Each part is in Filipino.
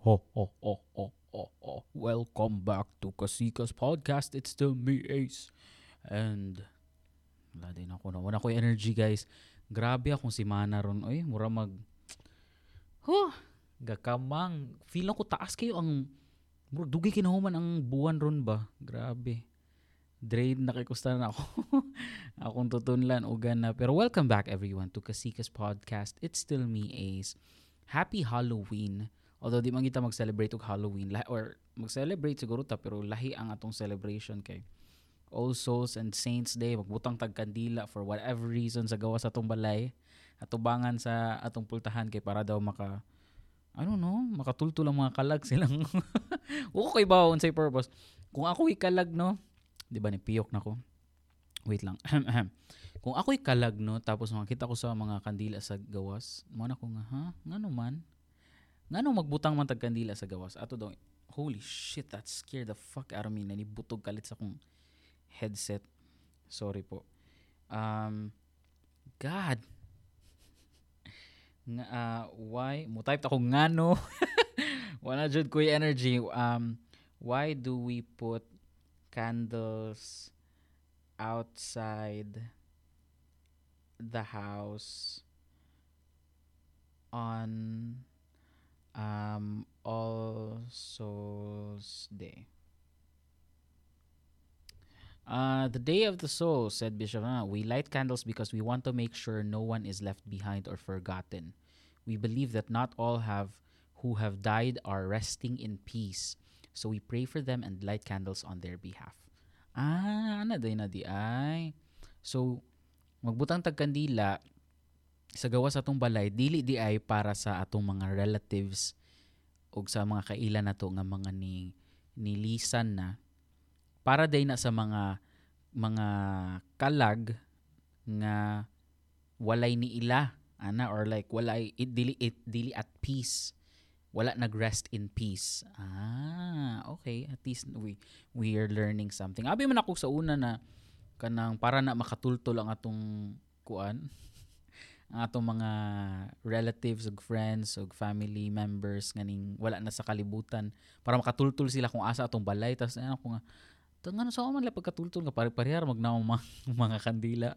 Ho, ho, ho, ho, ho, ho. Welcome back to Kasikas Podcast. It's still me, Ace. And, wala din ako na. Wala ko energy, guys. Grabe akong si Mana ron. Oy, mura mag... Huh, gakamang. Feel ko taas kayo ang... Mura, dugi kinahuman ang buwan ron ba? Grabe. Drain na kay kusta na ako. Akong tutunlan, ugan na. Pero welcome back everyone to Kasikas Podcast. It's still me, Ace. Happy Halloween. Although di man kita mag-celebrate og Halloween or mag-celebrate siguro ta pero lahi ang atong celebration kay All Souls and Saints Day magbutang tag kandila for whatever reason sa gawa sa atong balay atubangan sa atong pultahan kay para daw maka I don't know, makatultul ang mga kalag silang. Uko kay ba unsay purpose? Kung ako ikalag no, 'di ba ni piyok na ko. Wait lang. Kung ako'y kalag no, tapos makita ko sa mga kandila sa gawas, mo na ko nga, ha? Ngano man? Ngano magbutang man tag kandila sa gawas? Ato daw, holy shit, that scared the fuck out of me. Nanibutog kalit sa kong headset. Sorry po. Um, God. Nga, ah, why? Mo type ako ngano. Wala jud ko energy. Um, why do we put candles outside the house on um, All Souls Day. Uh, the Day of the Soul, said Bishop, we light candles because we want to make sure no one is left behind or forgotten. We believe that not all have who have died are resting in peace. So we pray for them and light candles on their behalf. Ah, ana day na di ay. So, magbutang tag kandila sa gawas atong balay dili di ay para sa atong mga relatives ug sa mga kailan nato nga mga ni nilisan na para day na sa mga mga kalag nga walay ni ila ana or like walay it dili it dili at peace wala nag-rest in peace. Ah, okay. At least we we are learning something. Abi man ako sa una na kanang para na makatultol ang atong kuan ang atong mga relatives ug friends ug family members nganing wala na sa kalibutan para makatultol sila kung asa atong balay. Tas ano ko nga "Tang, ano sa man la pagkatultol nga pare parehar magnaw mga, mga kandila.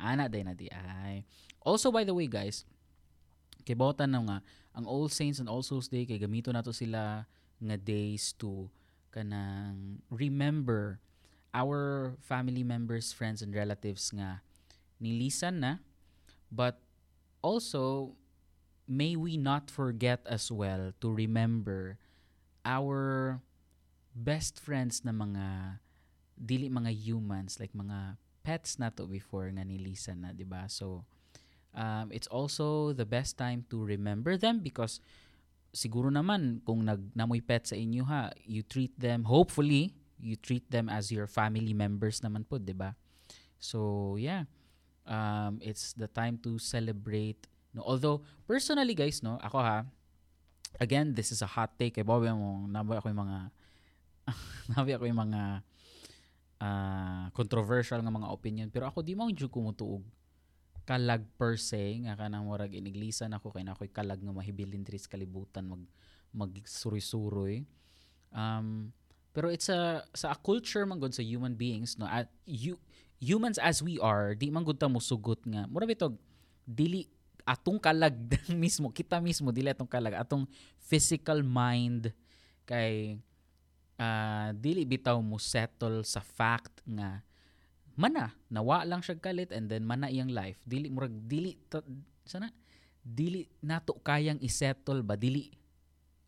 Ana day na di ay. Also by the way guys kay bawtan na nga ang All Saints and All Souls Day kay gamito nato sila nga days to kanang remember our family members, friends and relatives nga nilisan na but also may we not forget as well to remember our best friends na mga dili mga humans like mga pets na to before nga nilisan na, di ba? So um, it's also the best time to remember them because siguro naman kung nag namoy pet sa inyo ha, you treat them hopefully you treat them as your family members naman po, 'di ba? So, yeah. Um, it's the time to celebrate. No, although personally guys, no, ako ha, again, this is a hot take. Eh, bawi mo, naboy ako yung mga naboy ako yung mga ah, controversial nga mga opinion. Pero ako di mo yung kumutuog kalag per se nga kanang murag iniglisan ako kay nakoy kalag nga mahibilin diri sa kalibutan mag magsuri-suroy um pero it's a sa a culture man gud sa human beings no at you humans as we are di man gud ta musugot nga. Mura bitog dili atong kalag mismo kita mismo dili atong kalag atong physical mind kay ah, dili bitaw mo settle sa fact nga mana nawa lang siya kalit and then mana iyang life. Dili murag dili ta, sana dili nato kayang isettle ba? Dili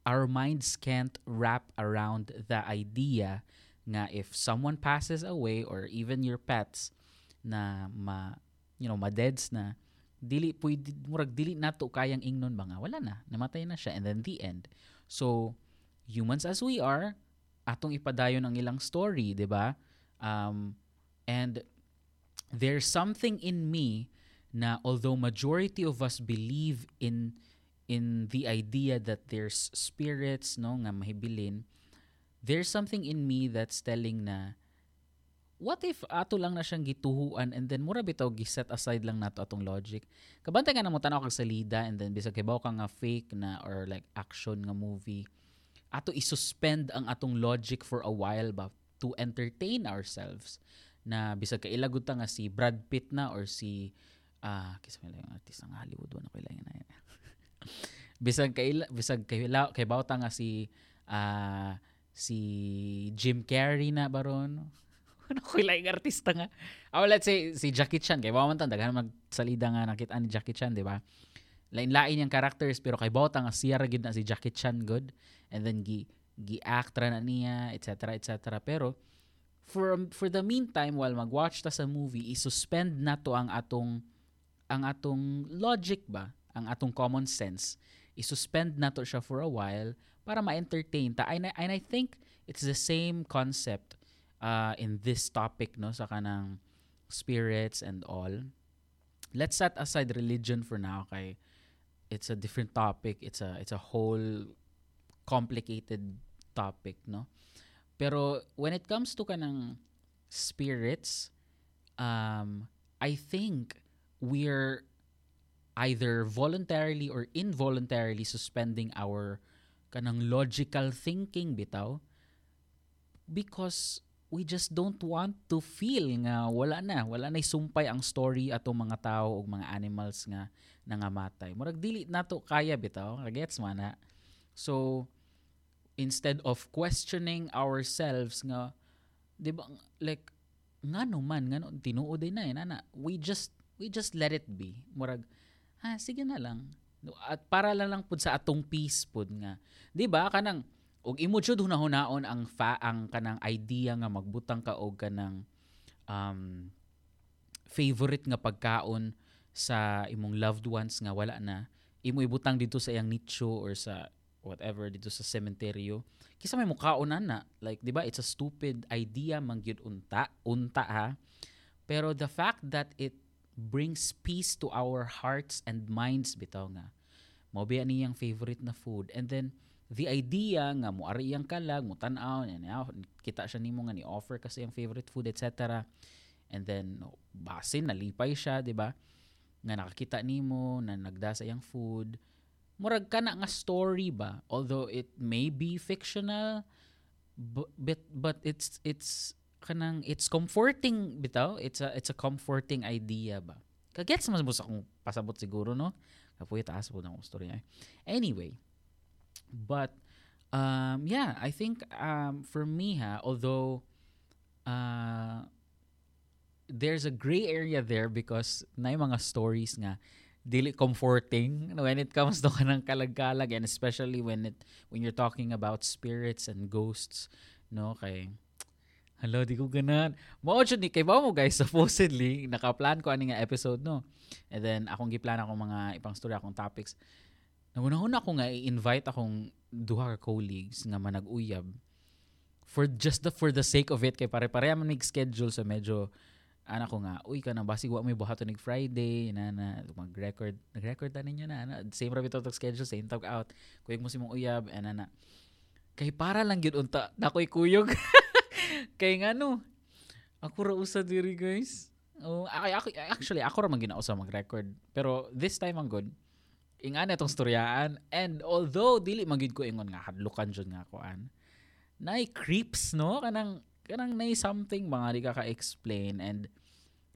our minds can't wrap around the idea nga if someone passes away or even your pets na ma you know ma-deads na dili pwede murag dili nato kayang ingnon ba nga? Wala na. Namatay na siya. And then the end. So humans as we are atong ipadayon ang ilang story di ba? Um and there's something in me na although majority of us believe in in the idea that there's spirits no nga mahibilin there's something in me that's telling na what if ato lang na siyang gituhuan and then mura bitaw giset aside lang nato atong logic? Kabantay nga namo tanaw kag salida and then bisag kibaw ka nga fake na or like action nga movie ato isuspend ang atong logic for a while ba to entertain ourselves? Na bisag kailagod ta nga si Brad Pitt na or si ah uh, kisa lang artist ng Hollywood wala ko lang na bisag kay bisag kay kay bawta nga si uh, si Jim Carrey na baron ano ko lang artista nga? Oh let's say si Jackie Chan. Kay bawa man daghan magsalida nga nakita ni Jackie Chan di ba? Lain-lain yung characters pero kay bawta nga siya ra na si Jackie Chan good. And then gi gi-act na niya etc etc pero for for the meantime while mag-watch ta sa movie i-suspend na to ang atong ang atong logic ba? Ang atong common sense. I-suspend na to siya for a while para ma-entertain ta. And I, and I think it's the same concept uh, in this topic no sa kanang spirits and all. Let's set aside religion for now kay it's a different topic. It's a it's a whole complicated topic no? Pero when it comes to kanang spirits, um, I think we're either voluntarily or involuntarily suspending our kanang logical thinking bitaw because we just don't want to feel nga wala na wala na sumpay ang story atong mga tao o mga animals nga nangamatay. Murag dili nato kaya bitaw gets man na so instead of questioning ourselves nga 'di ba like ngano man ngano tinuod na eh nana. We just we just let it be. Murag ha sige na lang at para lang lang pud sa atong peace pud nga. 'di ba? Kanang og imo jud hunahunaon ang fa ang kanang idea nga magbutang ka og kanang um, favorite nga pagkaon sa imong loved ones nga wala na. Imo ibutang dito sa iyang nicho or sa whatever dito sa cementerio kisa may mukhaonan na. Like 'di ba? It's a stupid idea man gyud unta unta ha? Pero the fact that it brings peace to our hearts and minds bitaw nga. Mao ba niyang favorite na food? And then the idea nga mo ari iyang kalag mo tan-aw kita siya nimo nga ni offer kasi ang favorite food etc and then basin nalipay siya di ba? Nga nakakita nimo na nagdasa iyang food. Murag kana nga story ba? Although it may be fictional but but it's it's kanang it's comforting bitaw? It's a it's a comforting idea ba? Kagets mas mo sa kung pasabot siguro no? Kapuy taas po ng storya anyway but um yeah i think um for me ha although uh there's a gray area there because na mga stories nga dili comforting when it comes to kanang kalagkalag and especially when it when you're talking about spirits and ghosts no? Kay Hello, di ko ganan. Mao ni kay mo guys supposedly naka-plan ko ani nga episode no. And then akong giplan ako mga ipang story akong topics. Nagunahon ako nga i-invite akong duha ka colleagues nga manag-uyab for just the for the sake of it kay pare-pareha man mig schedule sa medyo anak ko nga, uy ka na basig wa may buhaton nig Friday na na mag-record, nag-record ta ninyo na, na same ra bitaw schedule, same tag out. Kuyog mo si mong uyab ana. Kay para lang gyud unta nakoy kuyog. kay nga no. Ako ra usa diri guys. Oh, ako, actually ako ra man ginausa mag-record. Pero this time ang good. Ingana itong storyaan and although dili man ko ingon nga hadlukan jud nga akoan. Nay creeps no kanang kanang nay something mga di ka ka-explain and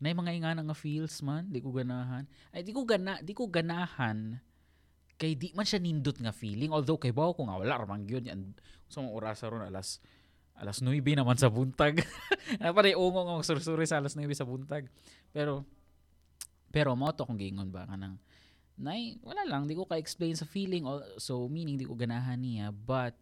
na mga ingana nga feels man di ko ganahan ay di ko gana di ko ganahan kay di man siya nindot nga feeling although kay bawo ko nga wala ra man gyud yan so mga oras ron alas alas 9 naman sa buntag. Na pare ungo nga sursuri sa alas 9 sa buntag. Pero pero mo to kung gingon ba kanang nay wala lang di ko ka explain sa feeling so meaning di ko ganahan niya but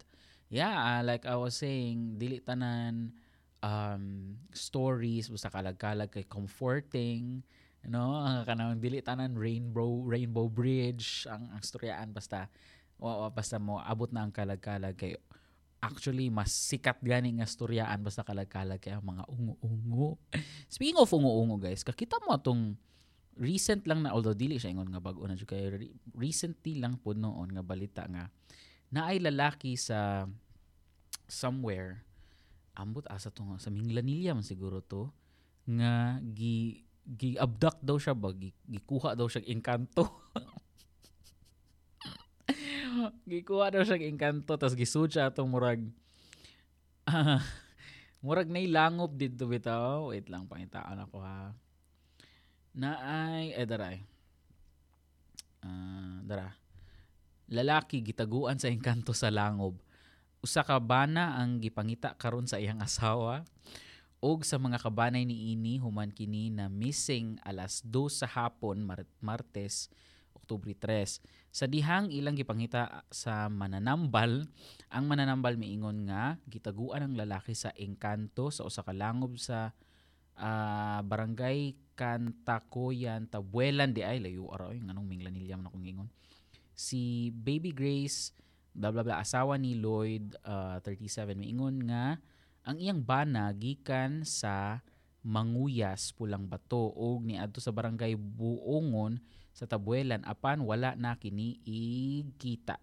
yeah uh, like I was saying dili tanan um, stories basta kalag-kalag kay comforting no ang kanang dili tanan rainbow rainbow bridge ang, ang storyaan basta o, basta mo abot na ang kalag-kalag kay actually mas sikat gani nga storyaan basta kalag-kalag kay mga ungo-ungo speaking of ungo-ungo guys kakita mo atong recent lang na although dili siya ingon nga bag-o na kay recently lang po noon nga balita nga na ay lalaki sa somewhere ambot asa to nga sa Minglanilla man siguro to nga gi gi abduct daw siya ba gi, gikuha daw siya engkanto gikuha daw siya engkanto tas gisud siya atong murag uh, murag nay langop dito bitaw. Wait lang pangitaan ako ha. Na ay eh daray. Uh, dara. Lalaki gitaguan sa engkanto sa langob usa ka bana ang gipangita karon sa iyang asawa. Og sa mga kabanay ni ini human kini na missing alas 2 sa hapon Mar- Martes Oktubre 3 sa dihang ilang gipangita sa mananambal ang mananambal miingon nga gitaguan ang lalaki sa engkanto sa usa ka langob sa uh, barangay Kantakoyan Tabuelan. Di ay layo araw nganong minglanilyam na kong ingon si Baby Grace blah blah blah asawa ni Lloyd uh, 37 miingon nga ang iyang bana gikan sa Manguyas Pulang Bato. Og niadto sa barangay Buongon sa Tabuelan apan wala na kini igkita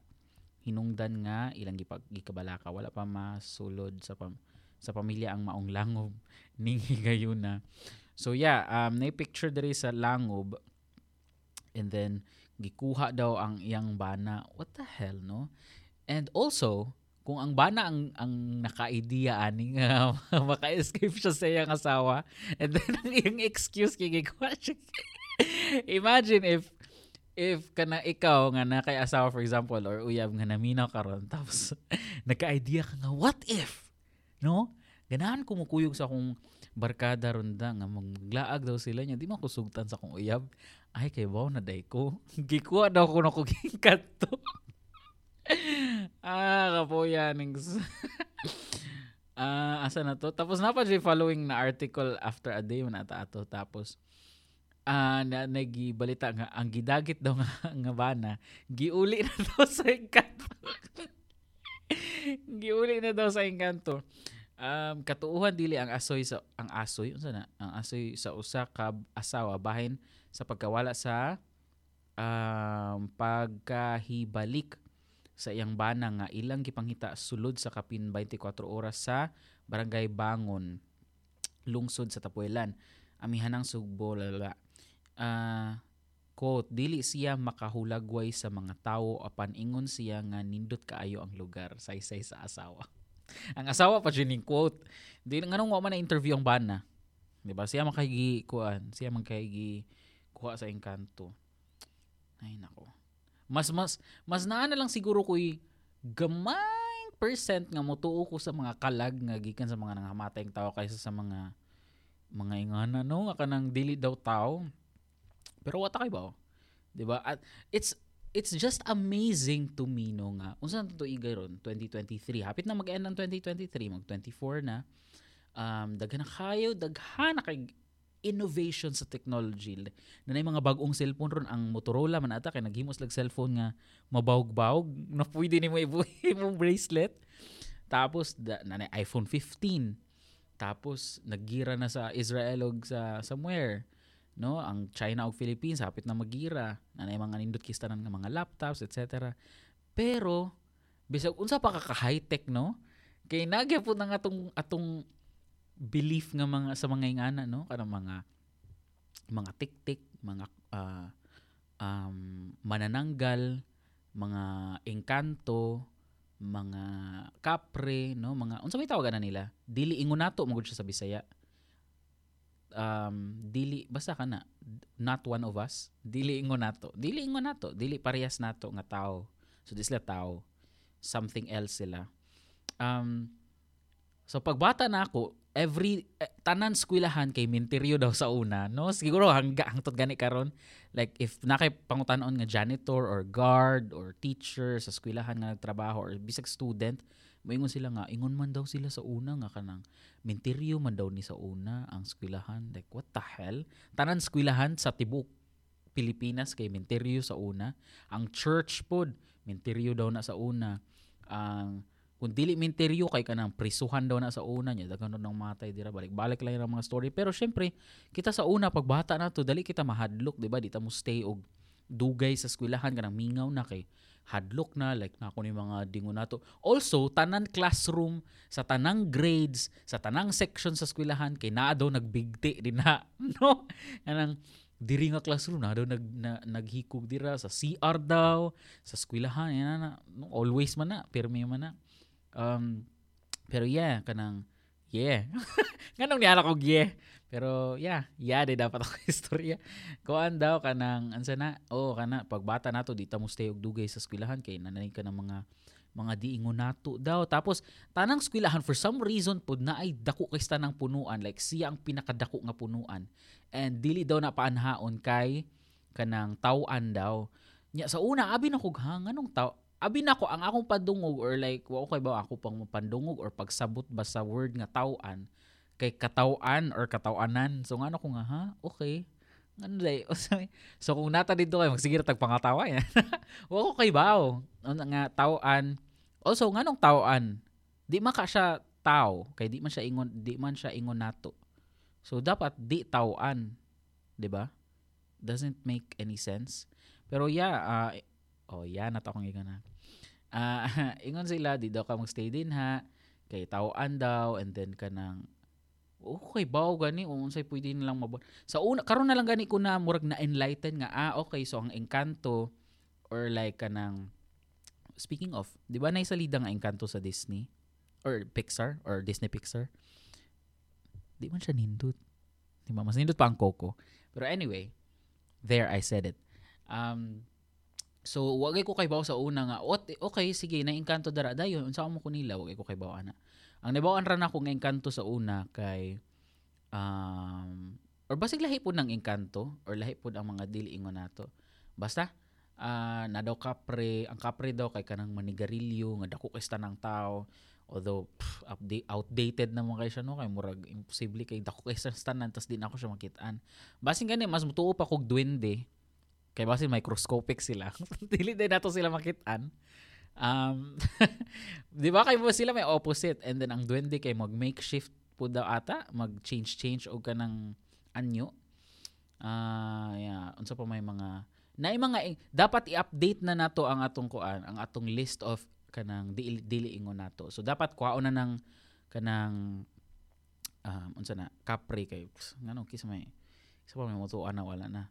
hinungdan nga ilang gipag gikabalaka wala pa masulod sa pam, sa pamilya ang maong langob ning higayuna so yeah um na picture diri sa langob and then gikuha daw ang iyang bana. What the hell no? And also, kung ang bana ang ang naka-idea ani nga uh, maka-escape siya sa iyang asawa and then ang iyang excuse kay Imagine if if kana ikaw nga na kay asawa for example or uyab nga naminaw karon tapos naka-idea ka nga what if no ganahan ko mukuyog sa akong barkada ronda nga maglaag daw sila niya di man kusugtan sa akong uyab ay kay baw na day ko gikuha daw ko na ko to ah, kapuya. ah, asa na to? Tapos na pa following na article after a day man ata ato. Tapos, ah, na, nagibalita nga, ang gidagit daw nga, nga bana, giuli na daw sa engkanto. giuli na daw sa engkanto. Um, katuuhan dili ang asoy sa ang asoy unsa na ang asoy sa usa ka asawa bahin sa pagkawala sa um, pagkahibalik sa iyang bana nga ilang gipanghita sulod sa kapin 24 oras sa Barangay Bangon lungsod sa Tapuelan amihanang sugbo lala uh, quote dili siya makahulagway sa mga tawo apan ingon siya nga nindot kaayo ang lugar saysay sa asawa. Ang asawa pa siya quote. Di nganong wa man na interview ang bana? Di ba? Siya makahigi kuan siya makahigi kuha sa engkanto. Ay nako. Mas mas mas naa na lang siguro ko'y gamay percent nga motuo ko sa mga kalag nga gikan sa mga nangamatay ang tao kaysa sa mga mga ingana no? Nga kanang dili daw tao. Pero wata kay ba? 'Di ba? At it's it's just amazing to me no nga unsa to igay ron 2023 hapit na mag-end ng 2023 mag 24 na um daghan kayo daghan na kay innovation sa technology. Na may mga bagong cellphone ron ang Motorola man ata kay naghimos lag cellphone nga mabawog-bawog na pwede nimo ibuhi mo bracelet. Tapos da, na, iPhone 15. Tapos naggira na sa Israel og sa somewhere no ang China ug Philippines hapit na magira na na mga nindot kistanan nga mga laptops etc. Pero bisag unsa pa ka high tech no? Kay nagyapon na nga atong atong belief nga mga sa mga ingana no? Kanang mga mga tiktik mga uh, um, manananggal mga engkanto mga kapre no? Mga unsa may tawagan na nila? Dili ingonato magud siya sa Bisaya um dili basta kana not one of us dili ingonato dili ingonato dili parehas nato nga tao. So di sila tao. Something else sila. Um so pagbata na ako every eh, tanan skwilahan kay minteryo daw sa una no? Siguro hangga hangtod gani karon. Like if nakay pangutan-on nga janitor or guard or teacher sa skwilahan nga nagtrabaho or bisag student moingon sila nga ingon man daw sila sa una nga kanang minteryo man daw ni sa una ang skwilahan like what the hell? Tanan skwilahan sa tibok Pilipinas kay minteryo sa una. Ang church pod minteryo daw na sa una. Ang kung dili minteryo kay kanang prisuhan daw na sa una niya daghan nang matay dira balik balik lang ang mga story. Pero syempre kita sa una pagbata na to dali kita mahadlok di ba? Di ta mo stay og dugay sa eskwelahan kanang mingaw na kay hadlok na like na ako ni mga dingo nato also tanan classroom sa tanang grades sa tanang section sa eskwelahan kay naa daw nagbigti din na no? Anang diri nga classroom na daw nag na, naghikog dira sa CR daw sa eskwelahan yan na, no, always man na pirmi man na. Um pero yeah kanang yeah nganong niya ko yeah pero yeah, yeah de dapat ako istorya. Kuan daw kanang ansa na? Oh, kana pagbata nato di ta mo stay og dugay sa eskwelahan kay nanay ka ng mga mga diingon nato daw. Tapos tanang eskwelahan for some reason pud na ay dako kay tanang punuan like siya ang pinakadako nga punuan. And dili daw na paanhaon kay kanang tawan daw. Nya sa una abi na kog ha nganong taw abi na ko ang akong padungog or like wa kay ba ako pang pandungog or pagsabot ba sa word nga tawaan kay katawan or katawanan. So ngano ko nga ha? Okay. Ano day? so kung nata dito kay magsigir tag pangatawa yan. Wa ko kay bawo. Ano nga tawan. Also nganong tawan? Di man ka siya tao kay di man siya ingon di man siya ingon nato. So dapat di tawan, 'di ba? Doesn't make any sense. Pero yeah, uh, oh yeah, nato akong ingon na. Uh, ingon sila di daw ka magstay din ha. Kay tawaan daw and then kanang okay bawo gani unsay pwede nilang mabuhat sa una karon na lang gani ko na murag na enlighten nga ah okay so ang engkanto or like kanang speaking of di ba na salida nga engkanto sa Disney? Or Pixar or Disney Pixar? Di man siya nindot. Di ba mas nindot pa ang Coco. Pero anyway there I said it. Um so wagay ko kay bawo sa una nga okay sige na engkanto dara dayon unsa mo ko nila wagay ko kay bawo ana ang nabawaan ra nako nga engkanto sa una kay um, or basig lahi po ng engkanto or lahi po ang mga dili ingon nato. Basta uh, na daw kapre, ang kapre daw kay kanang manigarilyo nga dako kay ng tao although pff, update, outdated na mo kay siya no kay murag imposible kay dako kay tanan tas din ako siya makitaan. Basin gani mas mutuo pa kog duwende kay basin microscopic sila. dili din nato sila makitaan. Um, di ba kay mo sila may opposite and then ang duwende kay mag makeshift po daw ata, mag change change og kanang anyo. Ah, uh, yeah, unsa pa may mga na mga dapat i-update na nato ang atong kuan, ang atong list of kanang dili, dili ingon nato. So dapat kuhaon na ng kanang um, unsa na kapre kay ngano kisa may isa pa may motuan na wala na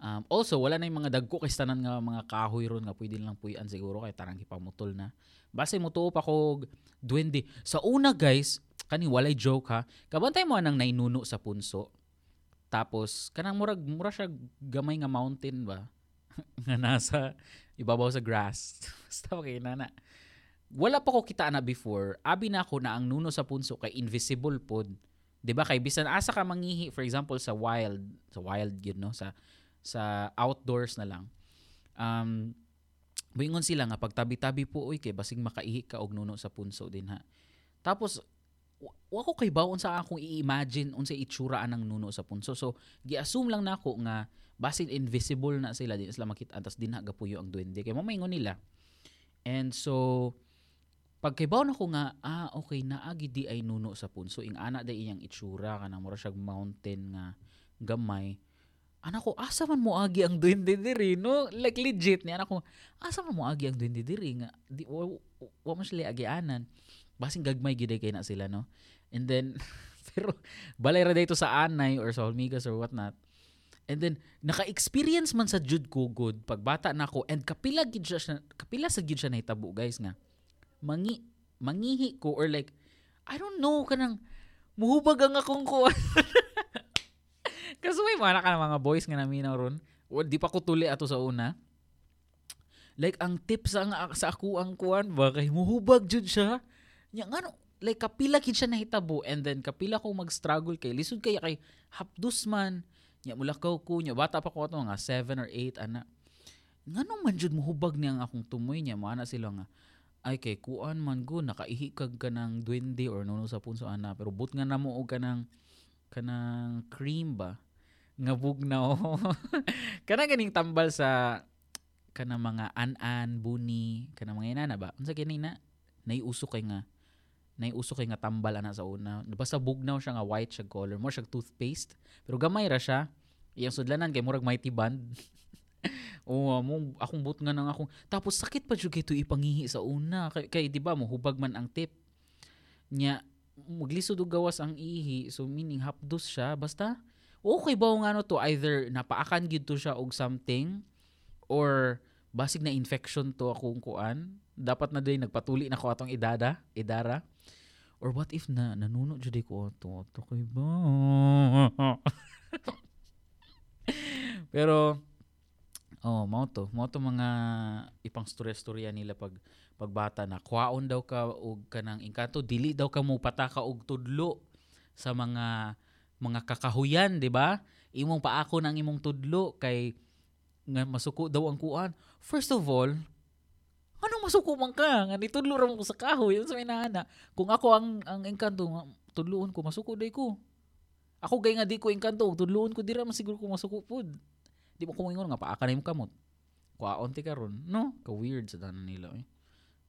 Um, also, wala na yung mga dagko kay tanan nga mga kahoy ron nga pwede lang puyan siguro kay tarang hipamutol na. Base mo tuo pa ko duwende. Sa una guys, kani walay joke ha. Kabantay mo nang nainuno sa punso. Tapos kanang murag mura siya gamay nga mountain ba nga nasa ibabaw sa grass. Basta okay na na. Wala pa ko kita na before. Abi na ako na ang nuno sa punso kay invisible pod. 'Di ba kay bisan asa ka mangihi for example sa wild, sa wild yun no sa sa outdoors na lang. Um, Buingon sila nga pagtabi-tabi po oy kay basig makaihi ka og nuno sa punso din ha. Tapos wa ko kay bawon sa akong i-imagine unsa itsura anang nuno sa punso. So gi-assume lang nako nga basin invisible na sila din sila makita antas din gapuyo ang duwende kay mamaingon nila. And so pag kay bawon ako nga ah okay naagi di ay nuno sa punso ing ana day iyang itsura kanang mura siyang mountain nga gamay anak ko, asa man mo agi ang duwende diri, no? Like legit ni anak ko, asa man mo agi ang duwende diri nga di wa, wa mo sila agianan. Basing gagmay gid kay na sila, no? And then pero balay ra dito sa anay or sa Olmigas or what not. And then naka-experience man sa jud ko good pag bata na ako and kapila gid siya kapila sa gid siya nahitabo guys nga. Mangi mangihi ko or like I don't know kanang muhubag ang akong kuan. Kasi may mga ka mga boys nga naminaw ron. Well, di pa ko tuli ato sa una. Like ang tips ang sa ako ang kuan ba kay muhubag jud siya. Nya ngano like kapila kid siya nahitabo and then kapila ko mag-struggle kay lisod kay kay hapdos man. Nya mula ko nya bata pa ko ato nga 7 or 8 ana. Ngano man jud muhubag niya ang akong tumoy niya mo ana sila nga ay kay kuan man go nakaihi kag kanang duwende or nuno sa punso ana pero but nga namo og kanang kanang cream ba nga bugnaw. kana ganing tambal sa kana mga an-an, buni, kana mga inana ba? Unsa kini na? Naiuso kay nga naiuso kay nga tambal ana sa una. Basta bugnaw siya nga white siya color, mo siya toothpaste, pero gamay ra siya. Iyang sudlanan kay murag mighty band. Oo, amo akong but nga nang akong tapos sakit pa jud kay to ipangihi sa una kay, kay di ba mo hubag man ang tip. Nya maglisod og gawas ang ihi so meaning hapdos siya basta okay ba nga no to? Either napaakan gid to siya og something or basig na infection to akong kuan. Dapat na day nagpatuli na ko atong idada idara. Or what if na nanuno jud ko to to kay ba? Pero oh mao to. Mao to mga ipang storya-storya nila pag pagbata na. Kwaon daw ka og kanang engkanto dili daw ka mo pataka og tudlo sa mga mga kakahuyan di ba imong paako ng imong tudlo kay nga masuko daw ang kuan. First of all, anong masuko man ka? Nga nitudlo ra mo sa kahoy. Yun sa inana. Kung ako ang ang engkanto, tudloon ko, masuko day ko. Ako gay nga di ko engkanto, tudloon ko dira masiguro ko masuko pud. Di mo ko nga paaka na kamot. Kuaon ti karon, no? Ka weird sa tanan nila eh.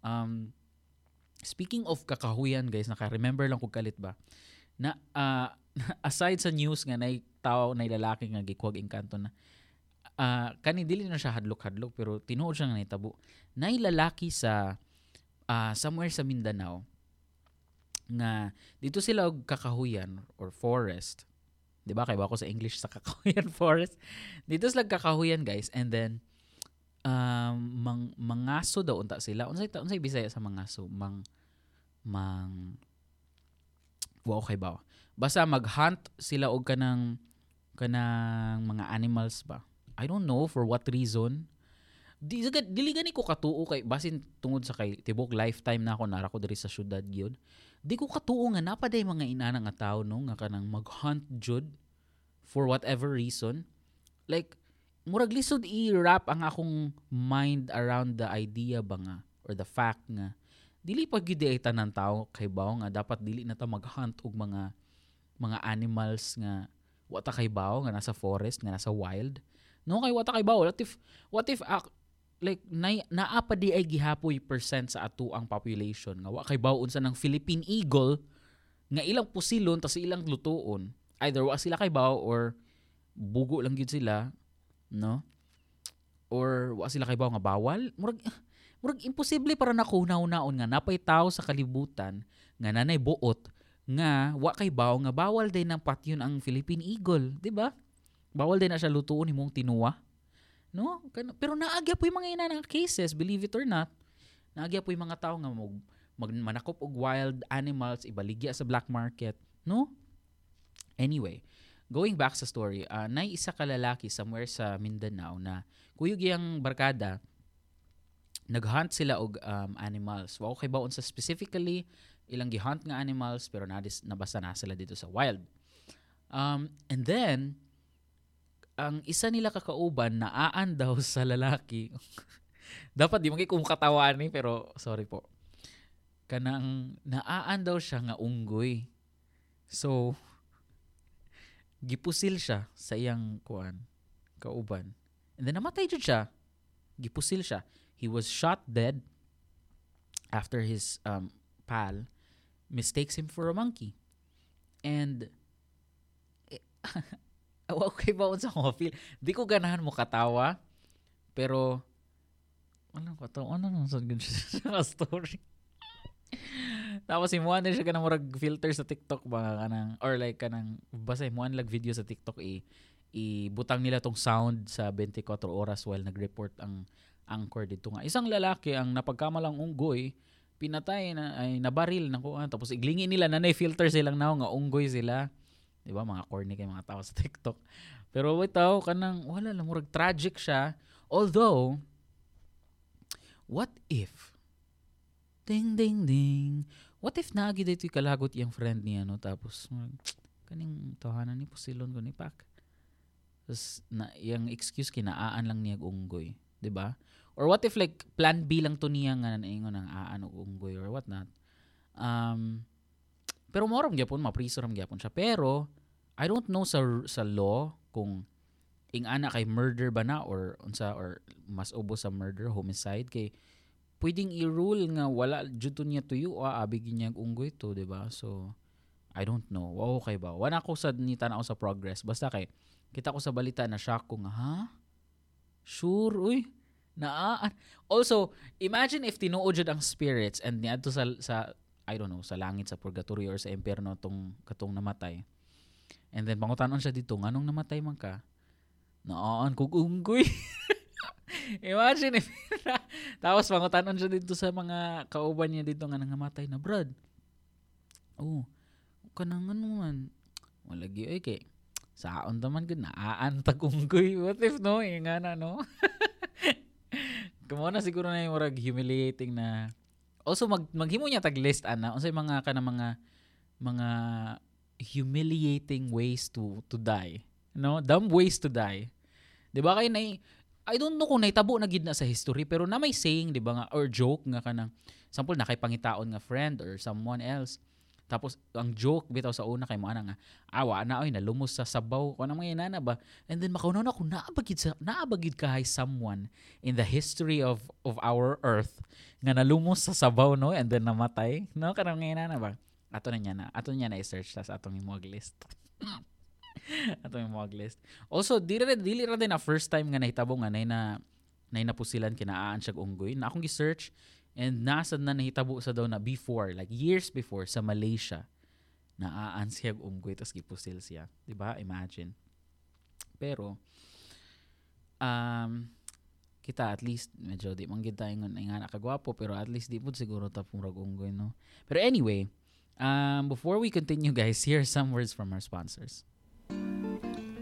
Um speaking of kakahuyan guys, naka-remember lang kog kalit ba? Na uh, aside sa news nga nay tao nay lalaki nga gikwag engkanto na uh, kani dili na siya hadlok-hadlok pero tinuod siya nga nahitabo. Nay lalaki sa uh, somewhere sa Mindanao nga dito sila og kakahuyan or forest. 'Di ba kay ba ako sa English sa kakahuyan forest. Dito sila kakahuyan guys and then um mang mangaso daw unta sila. Unsay unsay Bisaya sa mangaso? Mang mang wow kay ba? Basta mag-hunt sila og kanang kanang mga animals ba I don't know for what reason. Di, dili gani ko katuo kay basin tungod sa kay tibok lifetime na ako nara ko diri sa syudad gyud. Di ko katuo nga napaday mga inana nga tao no nga kanang mag-hunt jud for whatever reason. Like murag lisod i-wrap ang akong mind around the idea ba nga or the fact nga dili pa gyud ay tanan tao kay bawo nga dapat dili na ta mag-hunt og mga mga animals nga wata kay bawo nga nasa forest nga nasa wild. No kay wata kay bawal. What if what if uh, like na, naa pa di ay gihapoy percent sa ato ang population? Nga wa kay bawon sa ng Philippine Eagle nga ilang pusilon tas ilang lutuon. Either wa sila kay baw or bugo lang gid sila no? Or wa sila kay baw nga bawal? Murag murag imposible para nakunaw-naon nga napay tao sa kalibutan nga nanay buot nga wa kay baw nga bawal din ng patyon ang Philippine Eagle di ba Bawal din na siya lutuon ni mong tinuwa. No? Pero naagya po yung mga ina ng cases, believe it or not. Naagya po yung mga tao nga mag, mag manakop og wild animals, ibaligya sa black market. No? Anyway, going back sa story, uh, nay isa ka lalaki somewhere sa Mindanao na kuyog yung barkada, naghunt sila og um, animals. Wow, kay baon sa specifically ilang gihunt nga animals pero nadis nabasa na sila dito sa wild. Um, and then ang isa nila kakauban naaan daw sa lalaki. Dapat di mo kung katawan ni pero sorry po. Kanang naaan daw siya nga unggoy. So gipusil siya sa iyang kuan kauban. And then namatay jud siya. Gipusil siya. He was shot dead after his um, pal mistakes him for a monkey. And okay ba sa ko feel di ko ganahan mo katawa pero ano ko to ano sad sa story tapos imuan din siya kanang murag filter sa TikTok ba kanang or like kanang basta imuan lag video sa TikTok i ibutang nila tong sound sa 24 oras while nag-report ang anchor dito nga isang lalaki ang napagkamalang unggoy pinatay na ay nabaril na kuan tapos iglingin nila na filter silang naw nga unggoy sila Di ba? Mga corny kay mga tao sa TikTok. Pero bitaw, kanang, wala lang, murag tragic siya. Although, what if, ding, ding, ding, what if naagi dito kalagot yung friend niya, no? Tapos, kaning tahanan ni Pusilon ko ni Pak. Tapos, na, yung excuse kinaaan lang niya unggoy. Di ba? Or what if like plan B lang to niya nga naingon ang aan og unggoy or what not. Um, pero moram gyapon mapriso ram gyapon siya. Pero I don't know sa sa law kung ing ana kay murder ba na or unsa or mas ubo sa murder homicide kay pwedeng i-rule nga wala jud niya tuyo o abig niya unggoy to, di ba? So I don't know. Wow, okay ba? Wala ko sa ni tanaw sa progress. Basta kay kita ko sa balita na shock ko nga, ha? Sure, uy. Naa. Also, imagine if tinuod jud ang spirits and niadto sa sa I don't know, sa langit, sa purgatory or sa impyerno tong katong namatay. And then pangutanon siya dito, nganong namatay man ka? Naan kog unggoy. Imagine if tapos pangutanon siya dito sa mga kauban niya dito nga nangamatay na, Brad. Oh, kanang ano man. Walagi ay kay saon taman gud naaan tagunggoy. What if no? Eh, nga na no. Kumo na siguro na yung murag humiliating na Also mag maghimo niya tag list ana unsay mga kana mga mga humiliating ways to to die. No, dumb ways to die. 'Di ba kay nay I don't know kung naitabo na gid na sa history pero na may saying 'di ba nga or joke nga kanang sample na kay pangitaon nga friend or someone else tapos ang joke bitaw sa una kay mo ana nga awa na oy nalumos sa sabaw ko. Na mga inana ba? And then makaunaw na ko naabagid sa naabagid kay someone in the history of of our earth nga nalumos sa sabaw no and then namatay no? Kanang mga inana ba? Ato na niya na ato niya na i-search tas atong imong list. Atong imong list. Also dili dili ra din na first time nga nahitabo nga nay na nay napusilan kinaaan siya unggoy. Na akong gi-search And nasa na nahitabo sa daw na before, like years before, sa Malaysia, naaan siya umgoy tapos gipusil siya. ba diba? Imagine. Pero, um, kita at least, medyo di man tayo nga nga nakagwapo, pero at least di po siguro tapong ragunggoy, no? Pero anyway, um, before we continue guys, here are some words from our sponsors.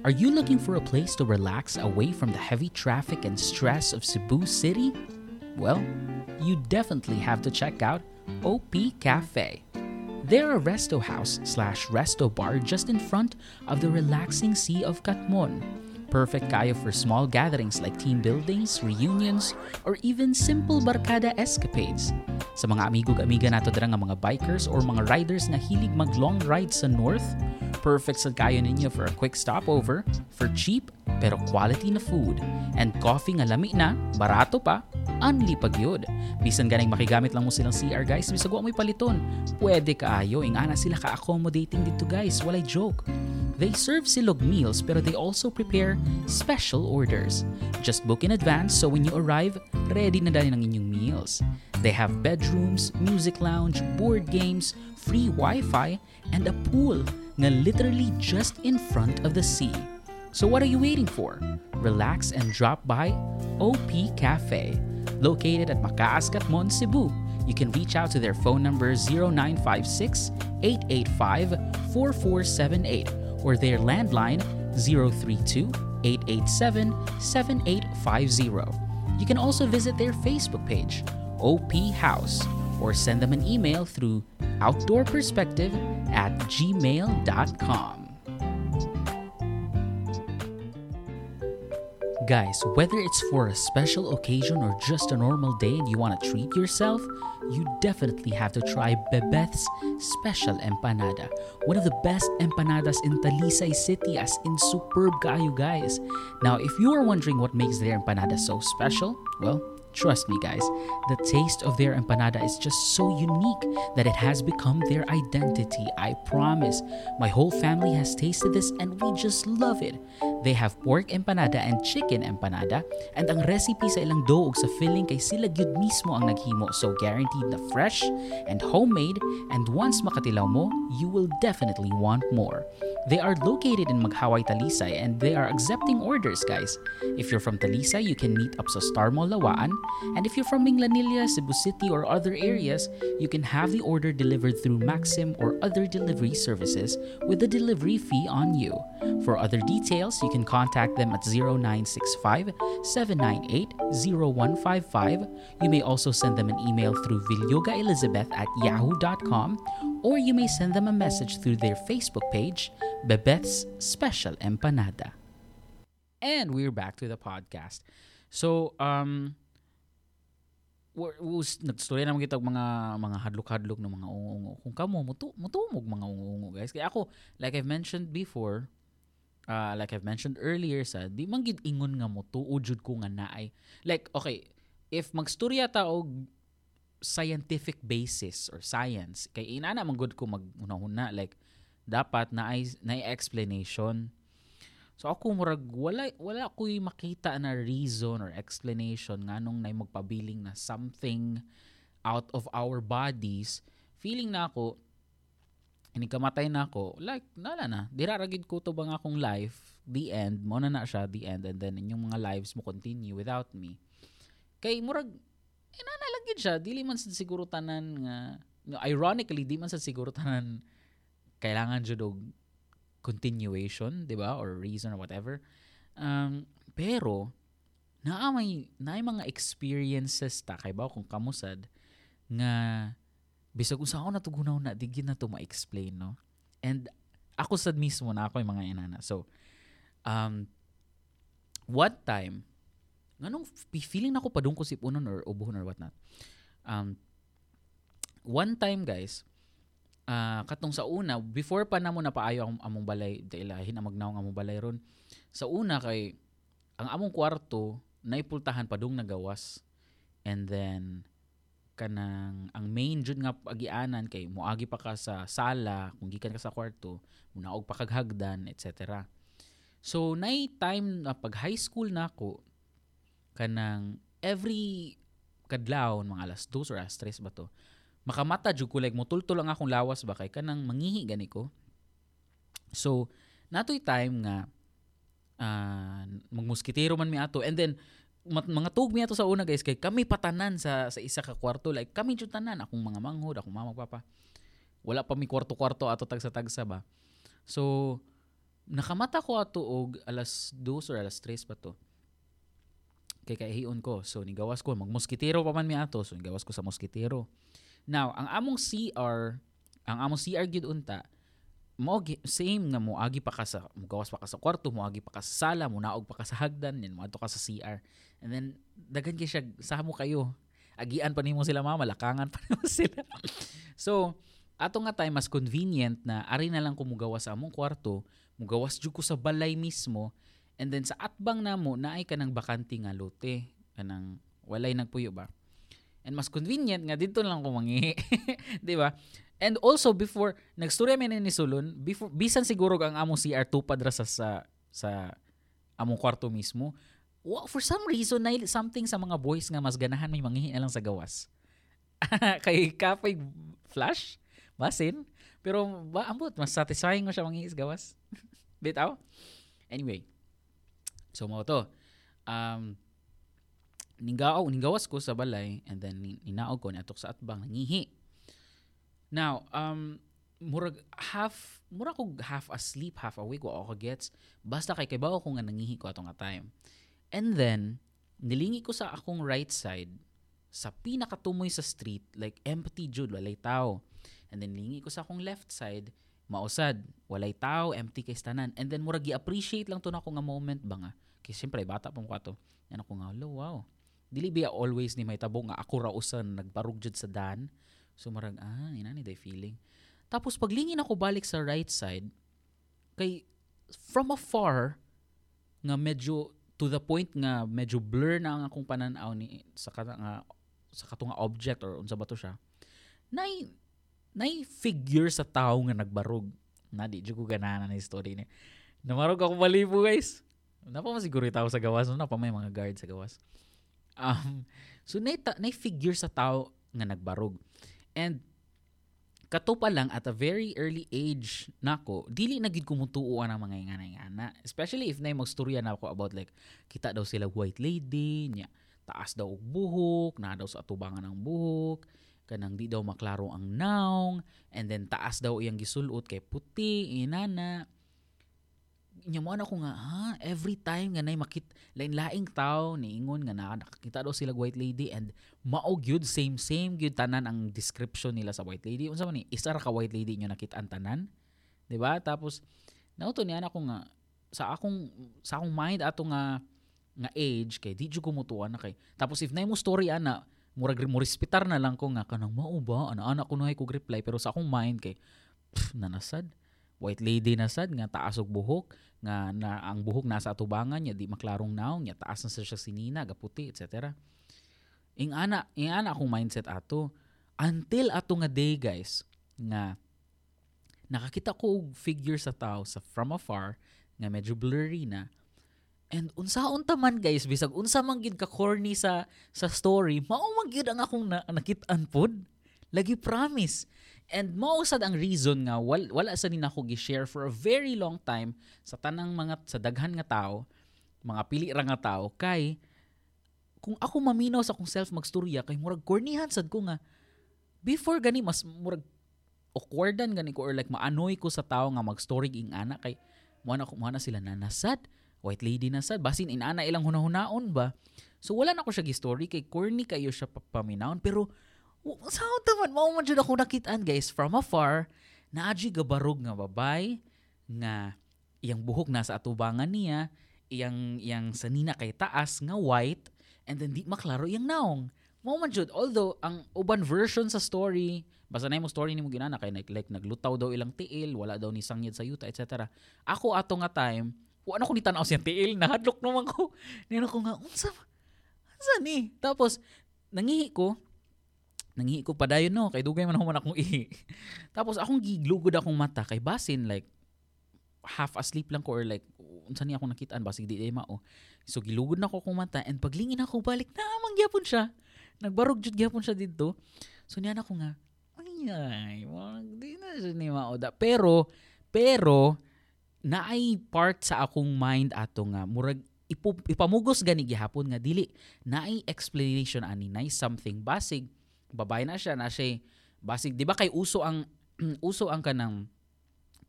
Are you looking for a place to relax away from the heavy traffic and stress of Cebu City? Well, you definitely have to check out OP Cafe. They're a resto house slash resto bar just in front of the relaxing Sea of Katmon. Perfect kayo for small gatherings like team buildings, reunions, or even simple barkada escapades. Sa mga amigo-amiga nato dira nga mga bikers or mga riders na hilig mag long ride sa north, perfect sa kayo ninyo for a quick stopover for cheap pero quality na food and coffee nga lami na, barato pa, unli pagyod. Bisan ganing makigamit lang mo silang CR guys, bisag mo paliton. Pwede kaayo, ingana sila ka-accommodating dito guys, walay joke. They serve silog meals pero they also prepare special orders. Just book in advance so when you arrive, ready na dali ng inyong meals. They have bedrooms, music lounge, board games, free Wi-Fi, and a pool nga literally just in front of the sea. So what are you waiting for? Relax and drop by OP Cafe, located at Makaas Katmon, Cebu. You can reach out to their phone number 0956 885 4478 or their landline 032 887 7850. You can also visit their Facebook page, OP House, or send them an email through outdoorperspective at gmail.com. Guys, whether it's for a special occasion or just a normal day and you want to treat yourself, you definitely have to try Bebeth's Special Empanada. One of the best empanadas in Talisay City as in superb kayo guys. Now, if you are wondering what makes their empanada so special, well, Trust me, guys, the taste of their empanada is just so unique that it has become their identity. I promise. My whole family has tasted this and we just love it. They have pork empanada and chicken empanada, and ang recipe sa ilang doog sa filling kay sila gyud mismo ang naghimo so guaranteed na fresh and homemade and once makatilaw mo, you will definitely want more. They are located in Maghaway, Talisay and they are accepting orders, guys. If you're from Talisay, you can meet up sa Star Mall Lawaan And if you're from Minglanilla, Cebu City, or other areas, you can have the order delivered through Maxim or other delivery services with a delivery fee on you. For other details, you can contact them at 0965 798 0155. You may also send them an email through vilyogaelizabeth at yahoo.com or you may send them a message through their Facebook page, Bebeth's Special Empanada. And we're back to the podcast. So, um, nagstorya naman kita mga mga hadlok-hadlok ng mga ungo Kung kamo mutu mutumog mga ungo guys. Kaya ako like I've mentioned before, uh, like I've mentioned earlier sa di man gid ingon nga mo tuod ko nga naay. Like okay, if magstorya ta og scientific basis or science kay ina na man good ko magunahuna like dapat na na explanation So ako murag wala wala ko'y makita na reason or explanation nganong nay magpabiling na something out of our bodies. Feeling na ako ini kamatay na ako like nala na. Diraragid ko to bang akong life the end mo na na siya the end and then inyong mga lives mo continue without me. Kay murag inanalagid siya. Dili man sad siguro tanan nga ironically di man sad siguro tanan kailangan jud og continuation, 'di ba? Or reason or whatever. Um, pero naa may naay mga experiences ta kay ba kung kamusad nga bisag usa ako natugunaw na digin na to ma-explain no and ako sad mismo na ako yung mga inana so um what time nganong feeling na ko padung ko sipunon or ubuhon or whatnot um one time guys uh, katong sa una before pa namo na paayo ang among balay dailahin ang magnaw among balay ron. Sa una kay ang among kwarto naipultahan padung nagawas. And then kanang ang main jud nga agianan kay moagi pa ka sa sala kung gikan ka sa kwarto munaog pa kag etc so nay time na pag high school nako kanang every kadlaw mga alas 2 or alas 3 ba to makamata jud ko like motultol lang akong lawas ba kay kanang mangihi gani ko. So natoy time nga uh, magmuskitero man mi ato. And then mga tug mi ato sa una guys kay kami patanan sa sa isa ka kwarto. Like kami jud tanan. Akong mga manghod akong mama papa. Wala pa mi kwarto-kwarto ato tagsa-tagsa ba? So nakamata ko ato og alas 2 or alas 3 pa to. Kay kaihion ko. So nigawas ko magmuskitero pa man mi ato. So nigawas ko sa moskitero Now, ang among CR, ang among CR gyud unta, mo same nga mo agi pa ka sa gawas pa ka sa kwarto, mo agi pa ka sa sala, mo naog pa ka sa hagdan, then mo ka sa CR. And then daghan kay siya sa mo kayo. Agian pa nimo sila mama, lakangan pa nimo sila. so, ato nga time mas convenient na ari na lang ko mugawas sa among kwarto, mugawas jud ko sa balay mismo. And then sa atbang namo naay ka ng bakante nga lote kanang walay nagpuyo ba And mas convenient nga dito lang ko mangi. 'Di ba? And also before nagstorya mi ni sulon, before bisan siguro ang among CR2 padra sa sa, sa among kwarto mismo. Well, for some reason na something sa mga boys nga mas ganahan may mangihi na lang sa gawas. Kay kapoy flash basin pero ba ambot mas satisfying mo siya mangihi sa gawas. Bitaw? Anyway. So mo to. Um, ninggaw ninggawas ko sa balay and then ninaog ko niatok sa atbang nangihi. Now um murag half mura ko half asleep half awake wa ako gets. Basta kay kay ko nga nangihi ko atong time. And then nilingi ko sa akong right side sa pinakatumoy sa street like empty jud walay tao. And then lingi ko sa akong left side mausad walay tao empty kay tanan and then murag gi-appreciate lang to na ako nga moment ba nga. Kay siyempre bata pa mo ko to yan ako nga wow dili biya always ni may tabo nga ako ra usan nagbarug jud sa dan so marag ah ina ni day feeling tapos paglingin ako balik sa right side kay from afar nga medyo to the point nga medyo blur na ang akong pananaw ni sa kata nga sa kato nga object or unsa ba to siya nay nay figure sa tao nga nagbarug na di jud ko ganahan na story ni namarog ako malibo guys Napa siguro tao sa gawas, no? pa may mga guard sa gawas. Um, so na, na figure sa tao nga nagbarog. And kato pa lang at a very early age nako dili na gid ko mutuuan ang mga ingana-ingana especially if na magstorya na ako about like kita daw sila white lady nya taas daw og buhok na daw sa atubangan ang buhok kanang di daw maklaro ang naong and then taas daw iyang gisulot kay puti inana nya mo ko nga ha? Every time nga nay makit lain-laing tao niingon nga nakakita daw sila white lady and mao gyud same same gyud tanan ang description nila sa white lady. Unsa man ni isa ra ka white lady nyo nakita tanan? Di ba? Tapos nauto niya ako nga sa akong sa akong mind ato nga nga age kay di jud ko mutuan na kay tapos if nay mo story ana murag mo respetar na lang ko nga kanang mao ba? Ana ana ko nahay ko reply. Pero sa akong mind kay pff, nanasad. White lady na sad nga taas og buhok nga na ang buhok nasa atubangan niya di maklarong naong niya taas na siya sinina gaputi etc ing ana ing ana akong mindset ato until ato nga day guys nga nakakita ko og figure sa tao sa from afar nga medyo blurry na. And unsaon ta man guys, bisag unsa man gid ka corny sa sa story, mao man gid ang akong na, nakit-an pod. Lagi promise. And mao sad ang reason nga wal, wala sa din ako gi-share for a very long time sa tanang mga sa daghan nga tao, mga pili ra nga tao kay kung ako maminaw sa akong self magstorya kay murag cornyhan sad ko nga before gani mas murag awkwardan gani ko or like maanoy ko sa tao nga mag-story ing ana kay mo na, mo na sila nanasad white lady na sad? Basin inana ilang hunahunaon ba? So wala na ko siya gi-story kay corny kayo siya paminawon pero sa taman mao man jud ako nakitaan guys from afar na aji gabarog nga babay nga iyang buhok nasa atubangan niya iyang iyang sanina kay taas nga white and then di maklaro iyang naong. Mao man jud although ang uban version sa story basta na mo story nimo ginana kay like, like naglutaw daw ilang tiil wala daw ni sangyad sa yuta etc ako ato nga time wa na ko ni tanaw tiil nahadlok naman ko. Nino ko nga unsa unsa ni? Tapos nangihi ko nangihi ko padayon no kay dugay man human akong ihi. Tapos akong giglugod akong mata kay basin like half asleep lang ko or like unsa ni ako nakitaan basig di ay mao. So gilugod na ko akong mata and paglingin ako balik na amang gyapon siya. Nagbarog jud gyapon siya didto. So niya na ko nga ay di na siya ni mao da. Pero pero naay part sa akong mind ato nga murag ipamugos gani gihapon nga dili. Naay explanation ani naay something basig babae na siya na siya basig. Di ba kay uso ang uso ang kanang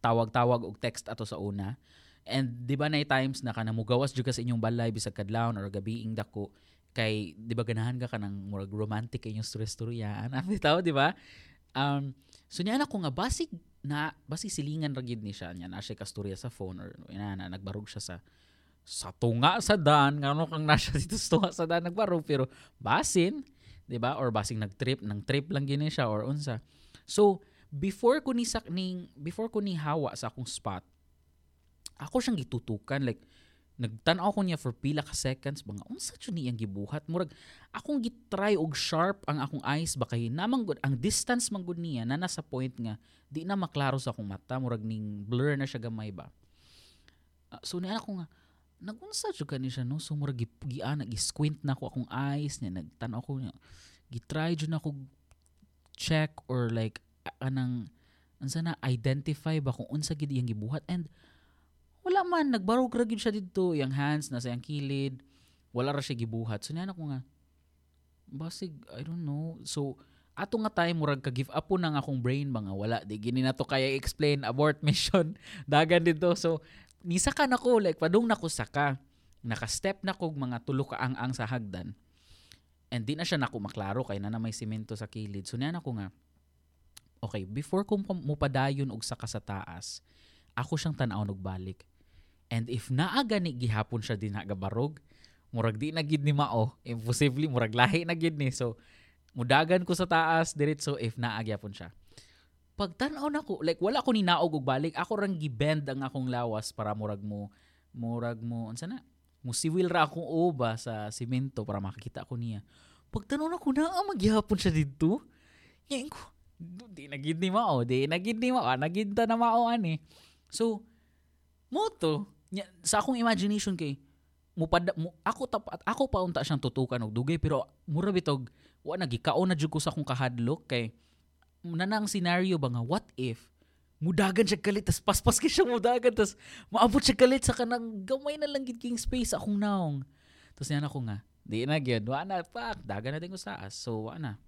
tawag-tawag og text ato sa una? And di ba nay times na kanang mugawas jud sa inyong balay bisag kadlawon or gabi ing dako kay di ba ganahan ka kanang murag romantic kay inyong story-storyaan ang bitaw di ba? Um so niya na ko nga basig na basi silingan ra gid ni siya. Nya na siya kasturya sa phone or ina na nagbarog siya sa sa tunga sa daan. Ngano kang nasa dito sa tunga sa daan nagbarog. Pero basin di ba? Or basing nagtrip nang trip lang gini siya or unsa. So before ko ni sak before ko ni hawa sa akong spot ako siyang gitutukan like nagtan-aw ko niya for pila ka seconds mga unsa jud niyang gibuhat? Murag akong gitry og sharp ang akong eyes ba kay namang good ang distance man gud niya na nasa point nga di na maklaro sa akong mata. Murag ning blur na siya gamay ba? Uh, so niya ako nga nagunsa jud kani siya no? So murag giana gi-squint na ko akong eyes niya nagtan-aw ko niya gitry jud na ko check or like anang unsa na identify ba kung unsa gid iyang gibuhat. And wala man nagbarog ra gyud siya didto yang hands nasa yang kilid wala ra siya gibuhat. So niya ko nga basig I don't know. So ato nga time murag ka give up po nang akong brain nga wala. Di gini na to kaya explain abort mission dagan dito so nisaka na ko like padung na ko saka naka-step na ko mga tulo ka ang ang sa hagdan and di na siya nako maklaro kay na na may simento sa kilid so niya ko nga okay before ko mo padayon og saka sa taas ako siyang tanaw og balik And if naaga ni gihapon siya din nagabarog, murag di na gid ni mao, imposible murag lahi na gid ni. So mudagan ko sa taas diretso if naagyapon siya. Pagtan-aw nako, like wala ko ni naog og balik, ako rang gibend ang akong lawas para murag mo murag mo unsa na? Musiwil ra akong uba sa simento para makakita ko niya. Pagtan-aw nako na magyapon siya didto. Yan ko, di na gid ni mao, di na gid ni mao, nagid ta na mao ani. So, mo to, sa akong imagination kay mo mo, ako tapat ako pa unta siyang tutukan og dugay pero mura bitog wa nagikaon na jud ko sa akong kahadlok kay nanang scenario ba nga what if mudagan siya kalit tas paspas kay siya mudagan tas maabot siya kalit sa kanang gamay na lang king space akong naong. Tas yan ako nga di na gyud wa na pa dagan na din ko sa taas so wa na.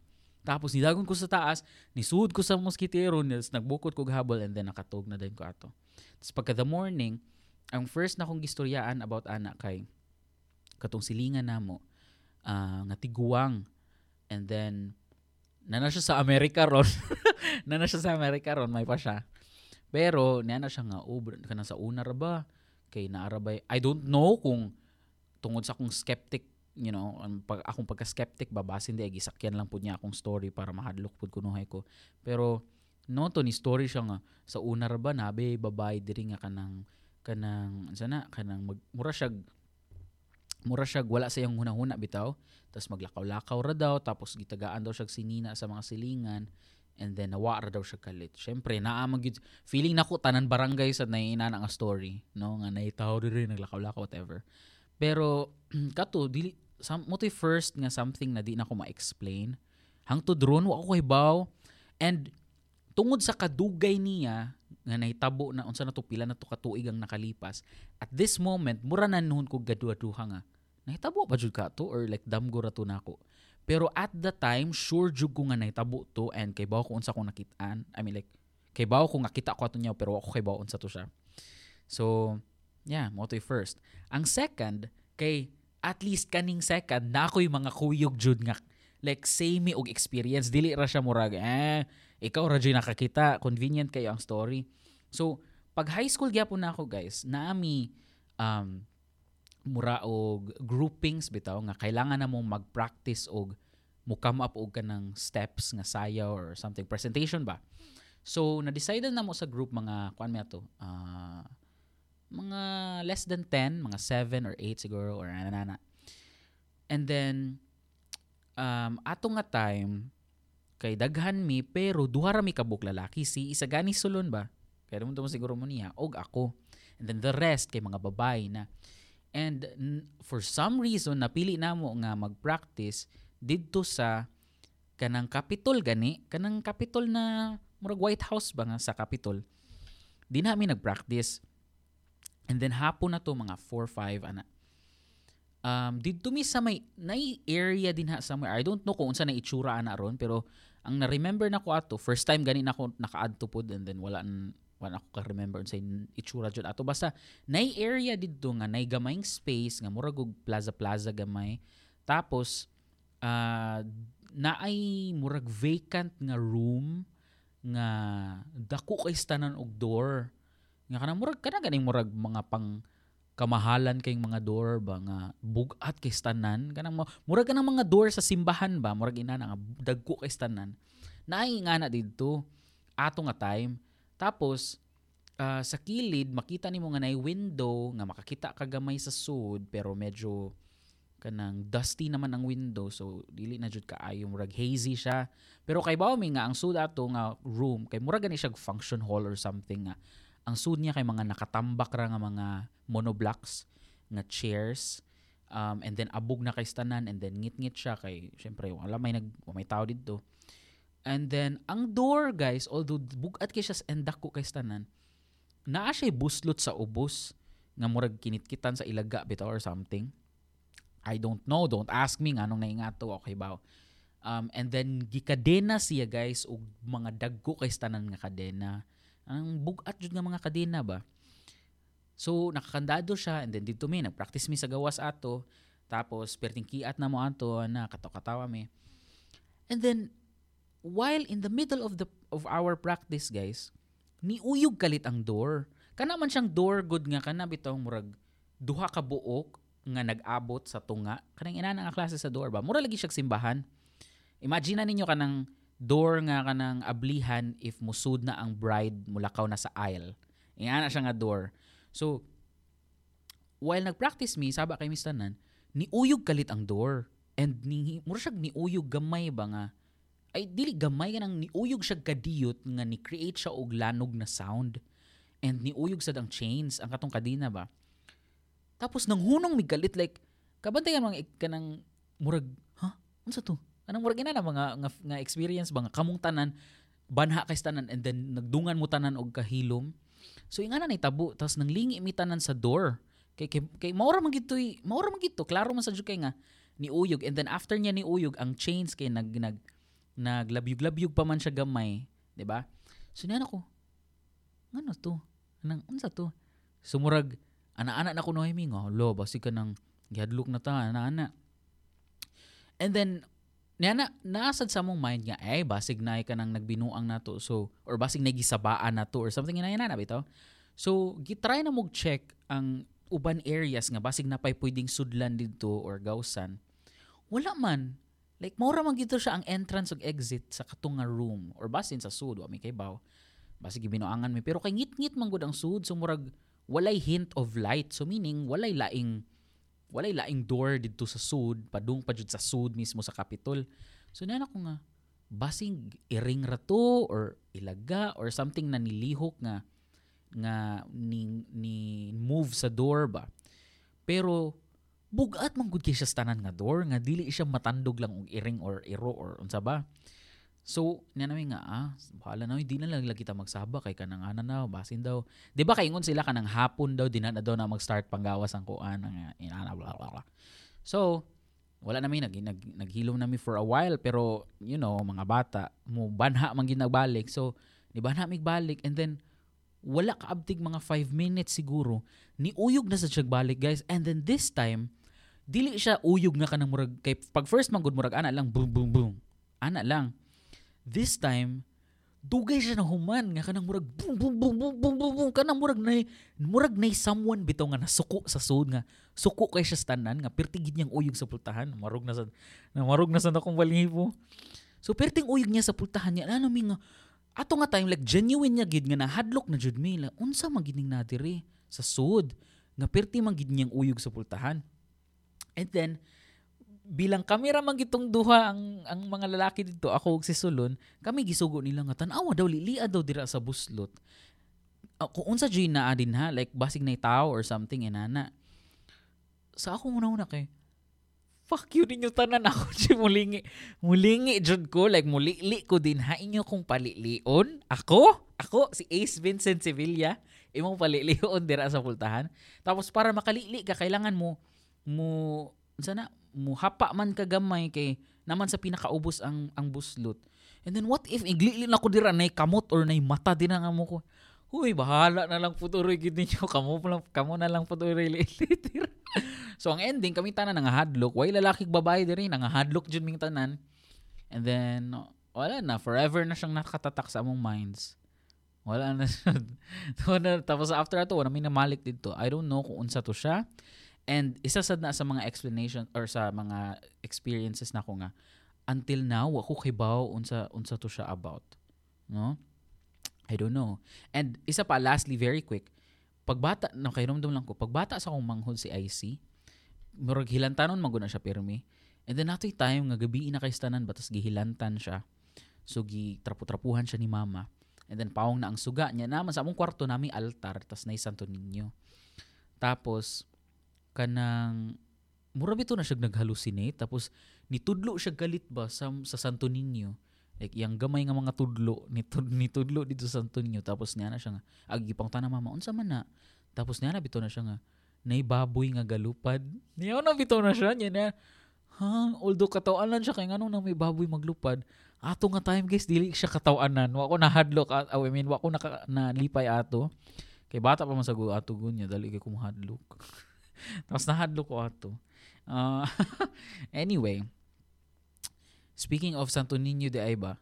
Tapos nidagon ko sa taas nisuod ko sa moskitero tas nagbukod ko habol and then nakatog na din ko ato. Tas pagka the morning ang first na kong gistoryaan about ana kay katong silingan namo uh, nga tiguang and then nana siya sa Amerika ron. Nana siya sa Amerika ron may pa siya. Pero niya na siya nga oh, kana sa una ra ba? Kay naara ba I don't know kung tungod sa akong skeptic you know ang pag akong pagka skeptic babasin di gisakyan lang pud niya akong story para mahadlok pud kunuhay ko. Pero no to ni story siya nga sa una ra ba nabe babae diri nga kanang kanang sana kanang mag, mura siya mura siya wala sa iyang hunahuna bitaw tapos maglakaw-lakaw ra daw tapos gitagaan daw siya sinina sa mga silingan And then nawa ra daw siya kalit. Syempre naa gyud feeling nako tanan barangay sa naiina nga story, no? Nga naitaw diri naglakaw-lakaw whatever. Pero kato dili some mo first nga something na di na ko ma-explain. Hangtod ron wa ko hibaw. And tungod sa kadugay niya nga nahitabo na unsa na to pila na to katuig ang nakalipas. At this moment mura na noon ko gaduha nga. Nahitabo ba jud ka to or like damgo ra to nako. Pero at the time, sure jud ko nga nahitabo to and kay bawo ko unsa ko nakitaan. I mean like, kay bawo ko nga kita ko ato niya pero ako kay bawo unsa to siya. So, yeah, mo to first. Ang second, kay at least kaning second, na ako'y mga kuyog jud nga like same og experience. Dili ra siya murag eh ikaw ra nakakita. Convenient kayo ang story. So pag high school gyapon na ako guys naami um mura og groupings bitaw nga kailangan na mong mag-practice og mo come up og kanang steps nga sayaw or something. Presentation ba? So na-decide na mo sa group mga kuan mi ato uh, mga less than 10 mga 7 or 8 siguro or anana and then um ato nga time kay daghan mi pero duha ra mi kabuk lalaki si isa gani sulon ba kay mo siguro mo niya og ako and then the rest kay mga babae na And for some reason napili namo nga mag-practice didto sa kanang Capitol gani, kanang Capitol na murag White House ba nga sa Capitol. Di na nag-practice. And then hapon na to mga 4 5 ana. Um didto mi sa may nay area din ha somewhere. I don't know kung unsa na itsura ana ron pero ang na-remember na ko ato, first time gani na ako naka-add to pod and then wala wan ako ka remember sa itsura jud ato. Basta nay area didto nga nay gamayng space nga murag og plaza plaza gamay. Tapos uh, naay murag vacant nga room nga dako kay tanan og door. Nga kanang murag kana ganing murag mga pang kamahalan kay mga door ba nga bugat kay tanan kanang murag kanang mga door sa simbahan ba murag ina nga dagko kay tanan naay nga na didto ato nga time. Tapos, uh, sa kilid, makita nimo nga nay window nga makakita ka gamay sa sud pero medyo kanang dusty naman ang window so dili na jud kaayo murag hazy siya. Pero kay bawo mi nga ang sud ato nga room kay murag gani siya function hall or something nga ang sud niya kay mga nakatambak ra nga mga monoblocks nga chairs um, and then abog na kay stanan and then ngit-ngit siya kay syempre wala may nag may tao dito And then, ang door, guys, although bugat kay siya endak ko kay tanan, naa siya buslot sa ubos nga murag kinitkitan sa ilaga bitaw or something. I don't know, don't ask me nga anong naingato okay ba. Um, and then gikadena siya guys og mga dagko kay tanan nga kadena. Ang bugat jud nga mga kadena ba. So nakakandado siya and then dito mi nagpractice mi sa gawas ato. Tapos perting kiat na mo ato na kataw-katawa mi. And then while in the middle of the of our practice guys niuyog kalit ang door. Kana man siyang door good nga kana bitaw murag duha ka buok nga nag-abot sa tunga. Kanang ina nga klase sa door ba? Mura lagi siya simbahan. Imagine na ninyo kanang door nga kanang ablihan if musud na ang bride mulakaw na sa aisle. Ina na siya nga door. So while nag-practice me saba kay Miss Tanan niuyog kalit ang door. And ni mura siya niuyog gamay ba nga? Ay dili gamay nang niuyog siya kadiyot nga ni create siya og lanog na sound. And niuyog sad ang chains ang katong kadina ba? Tapos nang hunong migalit like kabantayan mga kanang murag ha? Unsa to anang murag na mga nga, nga experience ba kamong tanan banha kay tanan and then nagdungan mo tanan og kahilom so ingana ni tabo tapos nang lingi mi tanan sa door kay kay, kay maura man gito maura man gito klaro man sa kay nga ni uyog and then after niya ni uyog ang chains kay nag nag naglabyog-labyog pa man siya gamay, 'di ba? So niyan ako. Ano to? Anang unsa to? Sumurag ana-ana na ko no himi nga, lo basi ka nang gihadlok na ta ana-ana. And then niya na naasad sa mong mind nga ay basig na ka nang nagbinuang nato so or basig nagisabaan nato or something na na bitaw. So gitry na mog check ang uban areas nga basig na pay pwedeng sudlan dito or gawsan. Wala man. Like, mora man gito siya ang entrance ug exit sa katong nga room or basin sa sud wa mi kay baw. Basi gibinuangan mi pero kay ngit-ngit man gud ang sud so murag walay hint of light. So meaning walay laing walay laing door didto sa sud, padung pa sa sud mismo sa Capitol. So na ko nga basing iring rato or ilaga or something na nilihok nga nga ni, ni move sa door ba. Pero bugat man gud kay siya tanan nga door nga dili siya matandog lang og iring or iro or unsa ba. So, niya namin nga, ah, bahala na, hindi na lang kita magsaba kay kanang ana na, basin daw. Di ba kaingon sila kanang hapon daw, di na daw na mag-start panggawas ang kuan, nga, inana, blah, blah, blah. So, wala namin, nag, nag, naghilom namin for a while, pero, you know, mga bata, mo banha man ginagbalik. So, di banha migbalik, and then, wala kaabtig mga 5 minutes siguro, ni uyog na sa siya balik, guys. And then this time, dili siya uyog nga kanang murag, kay pag first man good murag, ana lang, boom, boom, boom. Ana lang This time, dugay siya na human nga kanang murag boom boom boom boom boom boom, boom kanang murag nay murag nay someone bitaw nga nasuko sa sud nga. Suko kay siya tanan nga pertigid niyang uyog sa pultahan. Marog na sa na marog na sa nakong balibo so perting uyog niya sa pultahan niya ano mi nga ato nga time like genuine niya gid nga nahadlok na jud mi unsa magining nadiri sa sud nga perti man gid niyang uyog sa pultahan. And then bilang kamera man gitong duha ang ang mga lalaki dito ako ug si Sulon kami gisugo nila nga tan-awa daw lilia daw dira sa buslot. Uh, kung unsa joy na adin ha? Like basig na tao or something inana. Sa ako muna una kay fuck you ninyo tanan ako si mulingi mulingi jud ko like mulili ko din ha? Inyo kung palilion? Ako? Ako? Si Ace Vincent Sevilla? Imong palilion dira sa pultahan? Tapos para makalili ka kailangan mo mo sana muhapa man kagamay kay naman sa pinakaubos ang ang buslot. And then what if iglili na ko dira nay kamot or nay mata din ang amo ko. Huy, bahala na lang puturoy gid ninyo kamo lang kamo na lang puturoy litir. so ang ending kami tanan nga hadlok, way lalaki babae diri nga hadlok jud ming tanan. And then wala na forever na siyang nakatatak sa among minds. Wala na siya. Tapos after ato, wala may namalik dito. I don't know kung unsa to siya. And isa sad na sa mga explanation or sa mga experiences na ko nga until now ako kay bawo unsa unsa to siya about. No? I don't know. And isa pa lastly very quick. Pagbata no kay ramdam lang ko pagbata sa akong manghod si IC murag hilantanon maguna siya pirmi. And then natoy time nga gabi na kay stanan batas gihilantan siya. So gi trapu-trapuhan siya ni mama. And then pawong na ang suga niya naman sa among kwarto nami altar tas nay Santo Niño. Tapos kanang mura bito na siya naghalusinate tapos nitudlo siya galit ba sa, sa Santo Niño? Like yang gamay nga mga tudlo nitud, nitudlo dito sa Santo Niño tapos niya na siya nga agi pang tanang mama unsa man na? Tapos niya na bito na siya nga nay baboy nga galupad. Niya na bito na siya niya na ha although katawanan siya kay nganong na may baboy maglupad? Ato nga time guys dili siya katawanan wa ko nahadlok at I mean wa ko na, nalipay ato. Kay bata pa man sa ato gunya dali kay kumahadlok Tapos nahadlo ko ato. Uh, anyway, speaking of Santo Niño de Aiba,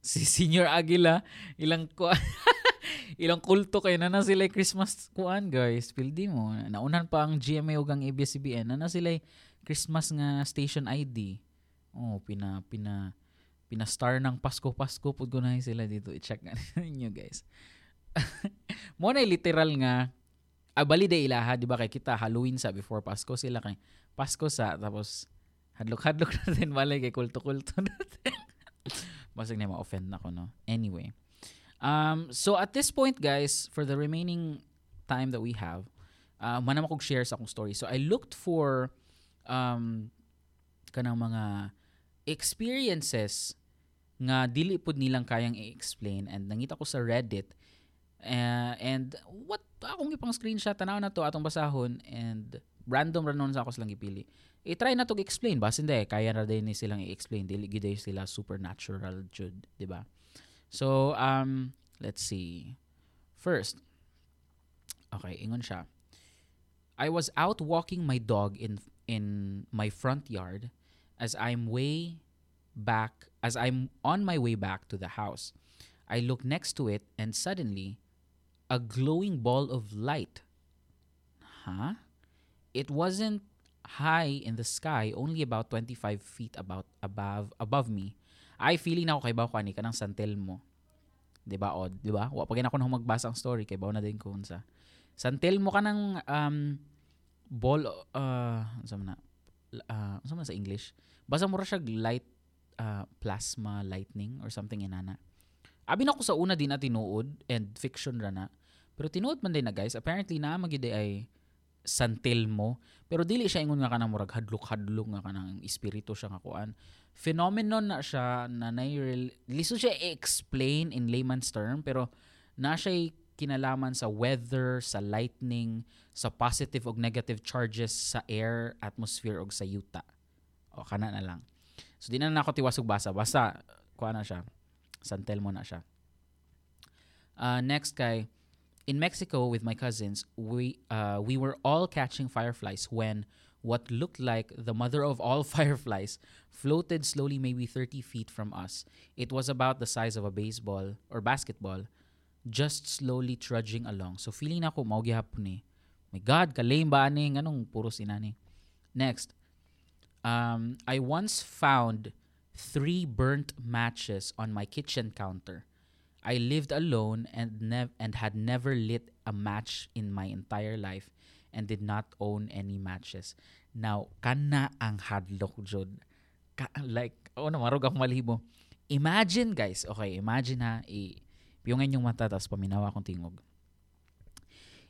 si Senior Aguila, ilang ko ilang kulto kay na na sila Christmas kuan guys. Pildi mo. Naunan pa ang GMA ug ang ABS-CBN na na sila Christmas nga station ID oh pina pina pina star ng Pasko Pasko pud ko na sila dito i-check na niyo guys. Mo na literal nga ah, bali day ilaha, di ba kay kita Halloween sa before Pasko sila kay Pasko sa tapos hadlok-hadlok natin bali kay kulto-kulto natin. Basig na ma-offend na ko no. Anyway. Um, so at this point guys, for the remaining time that we have, uh, manam akong share sa akong story. So I looked for um, kanang mga experiences nga dili pud nilang kayang i-explain and nangita ko sa Reddit Uh, and what akong ipang screenshot tanaw na to atong basahon and random ranon sa ako silang ipili. I-try na to explain ba hindi kaya na din ni silang i-explain dili gid sila supernatural jud, di ba? So um let's see. First, okay, ingon siya. I was out walking my dog in in my front yard as I'm way back as I'm on my way back to the house. I look next to it and suddenly a glowing ball of light. Huh? It wasn't high in the sky, only about 25 feet about above above me. Ay feeling na ako kay bawo kani kanang santel mo. 'Di ba od, 'di ba? Wa pa ako nang magbasa ang story kay bawo na din ko unsa. Santel mo kanang um ball uh sa na uh, sa English. Basta mo ra siya light uh, plasma lightning or something inana. Abi na ko sa una din na tinuod and fiction ra na. Pero tinuod man din na guys, apparently na magide ay santil mo. Pero dili siya ingon nga kanang murag hadlok-hadlok nga kanang espiritu siya nga kuan. Phenomenon na siya na na liso siya explain in layman's term pero na siya kinalaman sa weather, sa lightning, sa positive o negative charges sa air, atmosphere o sa yuta. O kana na lang. So di na na ako tiwasog basa. Basta kuha na siya. Santel mo na siya. Uh, next kay in Mexico with my cousins, we uh, we were all catching fireflies when what looked like the mother of all fireflies floated slowly maybe 30 feet from us. It was about the size of a baseball or basketball, just slowly trudging along. So feeling ako mao gihapon ni. My God, kalame ba ani nganong puro sinani. Next, um, I once found three burnt matches on my kitchen counter. I lived alone and nev- and had never lit a match in my entire life and did not own any matches. Now, kana ang hadlock jud. Ka- like, oh na marug ako malhibo. Imagine guys, okay, imagine ha, i yung mata tapos paminawa akong tingog.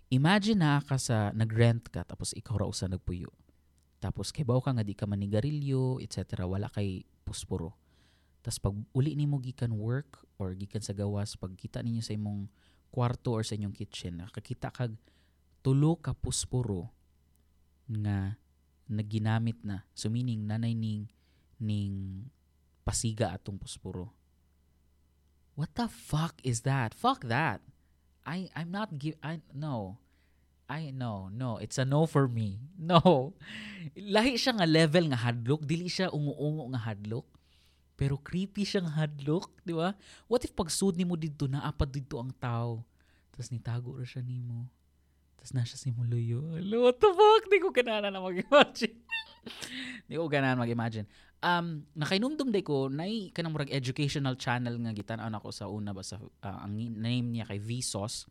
Imagine na ka sa nagrent ka tapos ikaw raw sa nagpuyo. Tapos kay ka nga di ka manigarilyo, etc. Wala kay puspuro tas pag uli nimo gikan work or gikan sa gawas, pag kita ninyo sa imong kwarto or sa inyong kitchen, nakakita kag tulo ka puspuro nga naginamit na. So meaning nanay ning ning pasiga atong puspuro. What the fuck is that? Fuck that. I I'm not give I no. I no, no, it's a no for me. No. Lahi siya nga level nga hadlok, dili siya ungo-ungo nga hadlok. Pero creepy siyang hadlock, di ba? What if pag sud mo dito, naapad dito ang tao. Tapos nitago ra siya nimo. Tapos na siya si Muluyo. What the fuck? Di ko ganana na mag-imagine. Di ko ganana mag-imagine. Um, nakainumdum day ko, nay kanang murag educational channel nga gitan ako sa una ba sa uh, ang name niya kay Vsauce.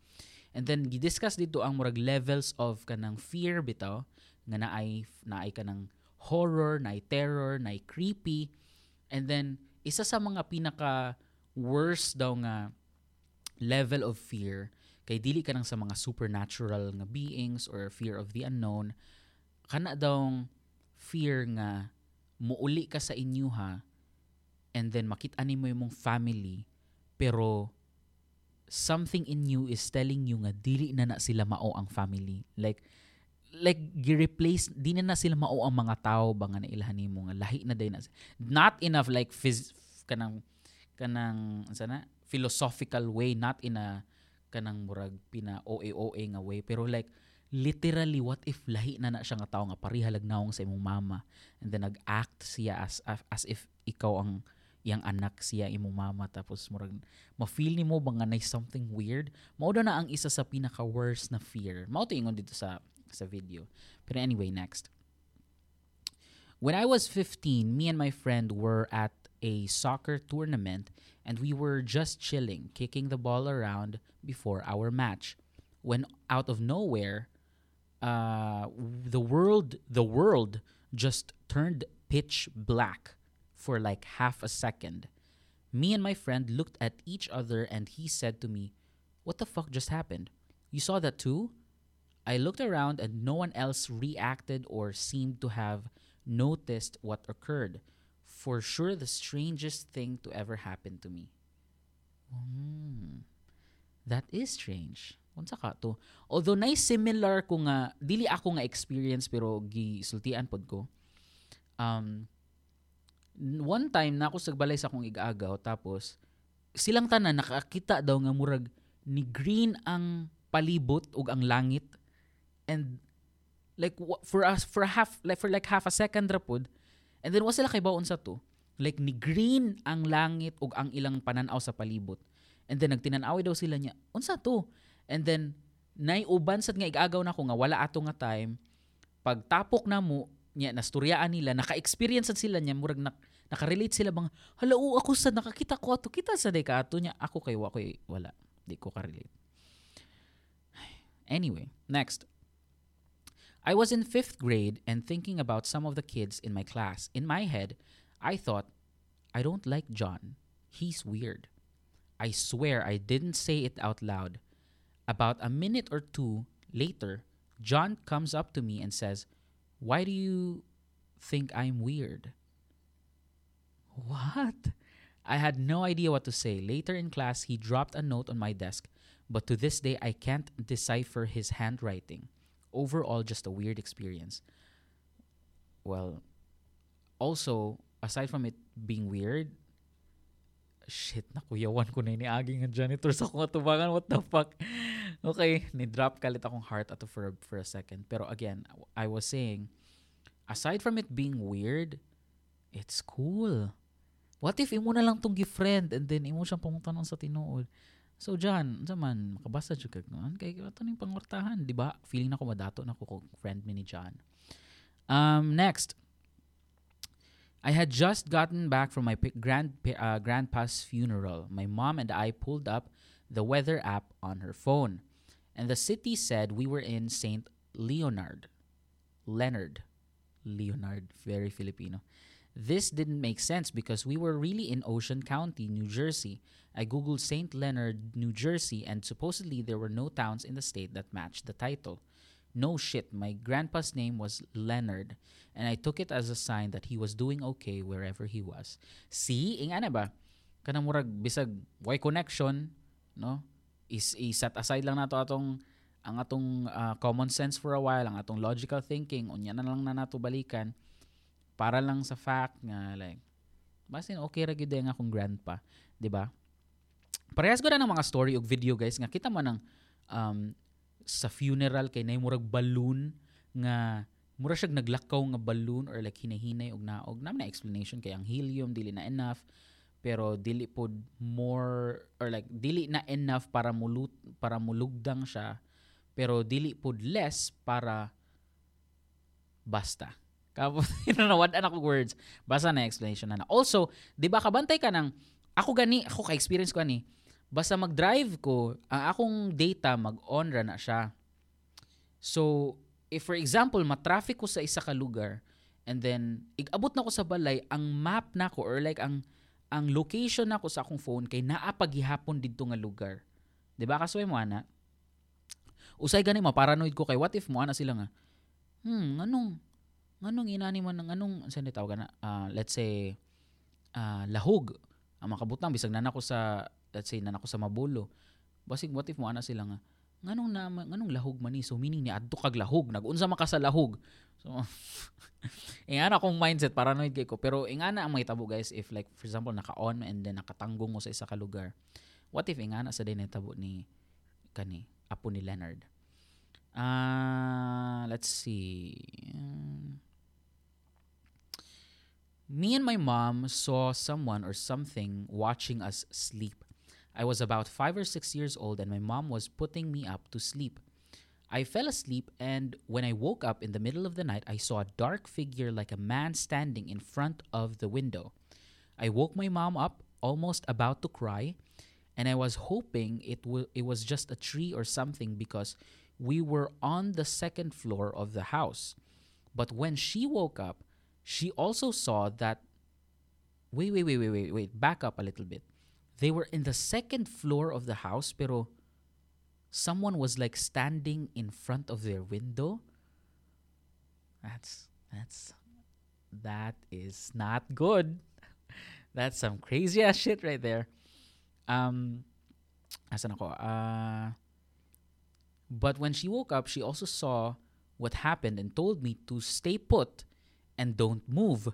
And then gidiscuss dito ang murag levels of kanang fear bitaw nga naay naay kanang horror, naay terror, naay creepy And then, isa sa mga pinaka worst daw nga level of fear kay dili ka nang sa mga supernatural nga beings or fear of the unknown kana daw fear nga muuli ka sa inyo ha? And then makita ni mo yung family pero something in you is telling you nga dili na na sila mao ang family. Like like gi-replace di na, na sila mao ang mga tao ba nga nailhan nimo nga lahi na day na not enough like phys, kanang kanang sana philosophical way not in a kanang murag pina OA nga way pero like literally what if lahi na na siya nga tao nga parihalag naong sa imong mama and then nag-act siya as as if ikaw ang yang anak siya imong mama tapos murag ma-feel nimo ba nga na something weird? Mao na ang isa sa pinaka worst na fear. Mao to ingon dito sa sa video. But anyway, next. When I was 15, me and my friend were at a soccer tournament and we were just chilling, kicking the ball around before our match. When out of nowhere, uh, the world the world just turned pitch black for like half a second. Me and my friend looked at each other and he said to me, What the fuck just happened? You saw that too? I looked around and no one else reacted or seemed to have noticed what occurred. For sure, the strangest thing to ever happen to me. Hmm. That is strange. Unsa ka to? Although nay similar ko nga dili ako nga experience pero gisultian pod ko. Um one time na ako sa balay sa akong igaagaw tapos silang tanan nakakita daw nga murag ni green ang palibot ug ang langit and like for us for half like for like half a second ra and then wa sila kay baon sa to. Like ni green ang langit ug ang ilang pananaw sa palibot. And then nagtinan-aw daw sila niya unsa to? And then nay uban sad nga igagaw na ko nga wala ato nga time. Pagtapok na mo niya nastoryaan nila naka-experience sila niya murag na, naka-relate sila bang hala o ako sa nakakita ko ato kita sa day ka ato niya ako kay wa koy wala di ko ka-relate anyway next I was in fifth grade and thinking about some of the kids in my class. In my head, I thought I don't like John. He's weird. I swear I didn't say it out loud. About a minute or two later, John comes up to me and says, Why do you think I'm weird? What? I had no idea what to say. Later in class, he dropped a note on my desk, but to this day, I can't decipher his handwriting. Overall, just a weird experience. Well, also, aside from it being weird, shit, nakuyawan ko na ni aging ang janitor sa kong atubangan. What the fuck? Okay, ni-drop kalit akong heart ato for, for a second. Pero again, I was saying, aside from it being weird, it's cool. What if imo na lang tong gi-friend and then imo siyang pangutan sa tinuod? So John, man makabasa jud kag noon kay ato ning pangortahan, di ba? Feeling na ko madato na ko friend mi ni John. Um next. I had just gotten back from my grand uh, grandpa's funeral. My mom and I pulled up the weather app on her phone, and the city said we were in Saint Leonard. Leonard. Leonard, very Filipino. This didn't make sense because we were really in Ocean County, New Jersey. I googled St. Leonard, New Jersey, and supposedly there were no towns in the state that matched the title. No shit, my grandpa's name was Leonard, and I took it as a sign that he was doing okay wherever he was. See, ing ana ba? Kanang murag bisag why connection, no? Is set aside lang nato atong ang atong uh, common sense for a while, ang atong logical thinking, unya na lang na nato balikan para lang sa fact nga like basin okay ra gyud nga akong grandpa, di ba? Parehas ko na ng mga story ug video guys nga kita man ng um, sa funeral kay nay murag balloon nga mura siya naglakaw nga balloon or like hinahinay og naog na na explanation kay ang helium dili na enough pero dili pod more or like dili na enough para mulut para mulugdang siya pero dili pod less para basta kapos inanawad anak ko words. Basta na explanation na. Also, 'di ba kabantay ka ng ako gani, ako ka experience ko ani. Basta mag-drive ko, ang akong data mag-on ra na siya. So, if for example, ma-traffic ko sa isa ka lugar and then igabot na ko sa balay, ang map na ko or like ang ang location nako sa akong phone kay naa paghihapon didto nga lugar. 'Di ba kasway mo ana? Usay gani mo paranoid ko kay what if mo ana sila nga. Hmm, anong nganong inani man ng anong sa ni tawag na? Uh, let's say uh, lahog. Ang makabutang bisag na nako sa let's say na nako sa mabulo. Basig what if mo ana sila nga nganong na nganong lahog man ni? So meaning ni adto kag lahog. Nagunsa maka sa lahog? So ingana kong mindset paranoid kay ko. Pero ingana ang mahitabo guys if like for example naka-on and then nakatanggong mo sa isa ka lugar what if ingana sa din tabo ni kani apo ni Leonard? Uh, let's see. Um, Me and my mom saw someone or something watching us sleep. I was about five or six years old, and my mom was putting me up to sleep. I fell asleep, and when I woke up in the middle of the night, I saw a dark figure like a man standing in front of the window. I woke my mom up, almost about to cry, and I was hoping it, w- it was just a tree or something because we were on the second floor of the house. But when she woke up, she also saw that wait, wait, wait, wait, wait, wait, back up a little bit. They were in the second floor of the house, pero someone was like standing in front of their window. That's that's that is not good. That's some crazy ass shit right there. Um asan ako? Uh, but when she woke up, she also saw what happened and told me to stay put and don't move.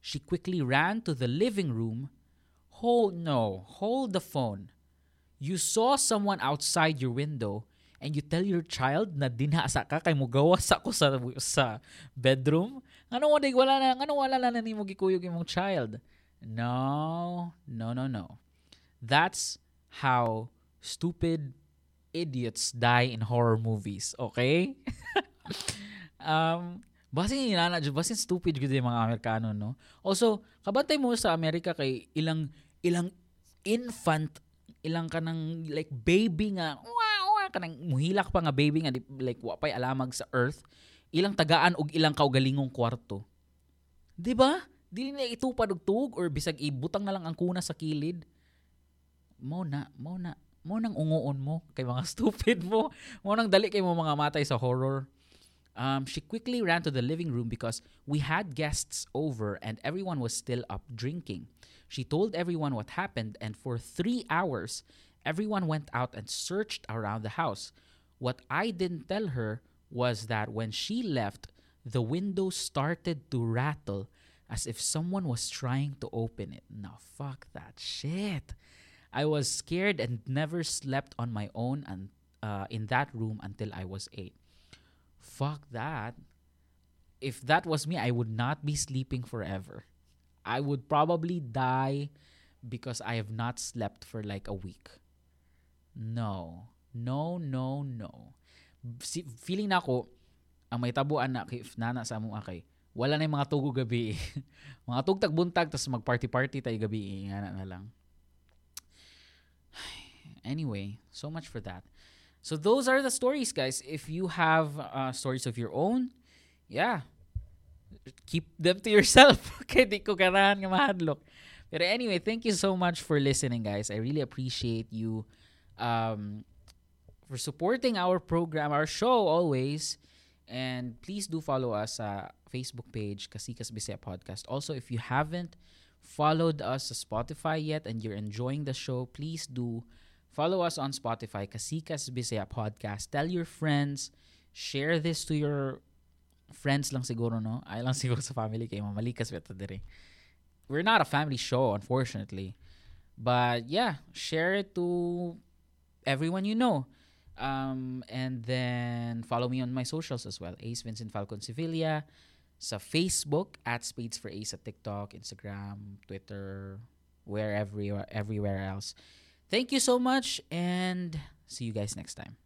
She quickly ran to the living room. Hold no, hold the phone. You saw someone outside your window and you tell your child na dinasa ka kay mo gawas ako sa sa bedroom. Ano wala wala na ano wala na nimo gikuyog imong child. No, no, no, no. That's how stupid idiots die in horror movies, okay? um Basin inana jud basin stupid gud yung mga Amerikano no. Also, kabantay mo sa Amerika kay ilang ilang infant ilang kanang like baby nga wow, wow kanang muhilak pa nga baby nga like wa pay alamag sa earth ilang tagaan og ilang kaugalingong kwarto. 'Di ba? dili na itupad og tug or bisag ibutang na lang ang kuna sa kilid mo na mo na mo nang unguon mo kay mga stupid mo mo nang dali kay mo mga matay sa horror um, she quickly ran to the living room because we had guests over and everyone was still up drinking she told everyone what happened and for three hours everyone went out and searched around the house what i didn't tell her was that when she left the window started to rattle as if someone was trying to open it. Now, fuck that shit. I was scared and never slept on my own and uh, in that room until I was eight. Fuck that. If that was me, I would not be sleeping forever. I would probably die because I have not slept for like a week. No. No, no, no. Si, feeling na ako, ang may tabuan na kay nana sa among akay wala na yung mga tugo gabi mga tugtag buntag tas mag-party-party tayo gabi nga na lang anyway so much for that so those are the stories guys. If you have uh, stories of your own yeah. Keep them to yourself okay, di ko ganahan nga mahadlok pero anyway thank you so much for listening guys. I really appreciate you um, for supporting our program our show always. And please do follow us sa Facebook page, Kasikas Bisaya Podcast. Also, if you haven't followed us sa Spotify yet and you're enjoying the show, please do follow us on Spotify, Kasikas Bisaya Podcast. Tell your friends, share this to your friends lang siguro, no? Ay lang siguro sa family kay mamalikas beto dire. We're not a family show, unfortunately. But yeah, share it to everyone you know. Um, and then follow me on my socials as well. Ace Vincent Falcon Sevilla. Sa Facebook, at Spades for Ace at TikTok, Instagram, Twitter, wherever, everywhere else. Thank you so much and see you guys next time.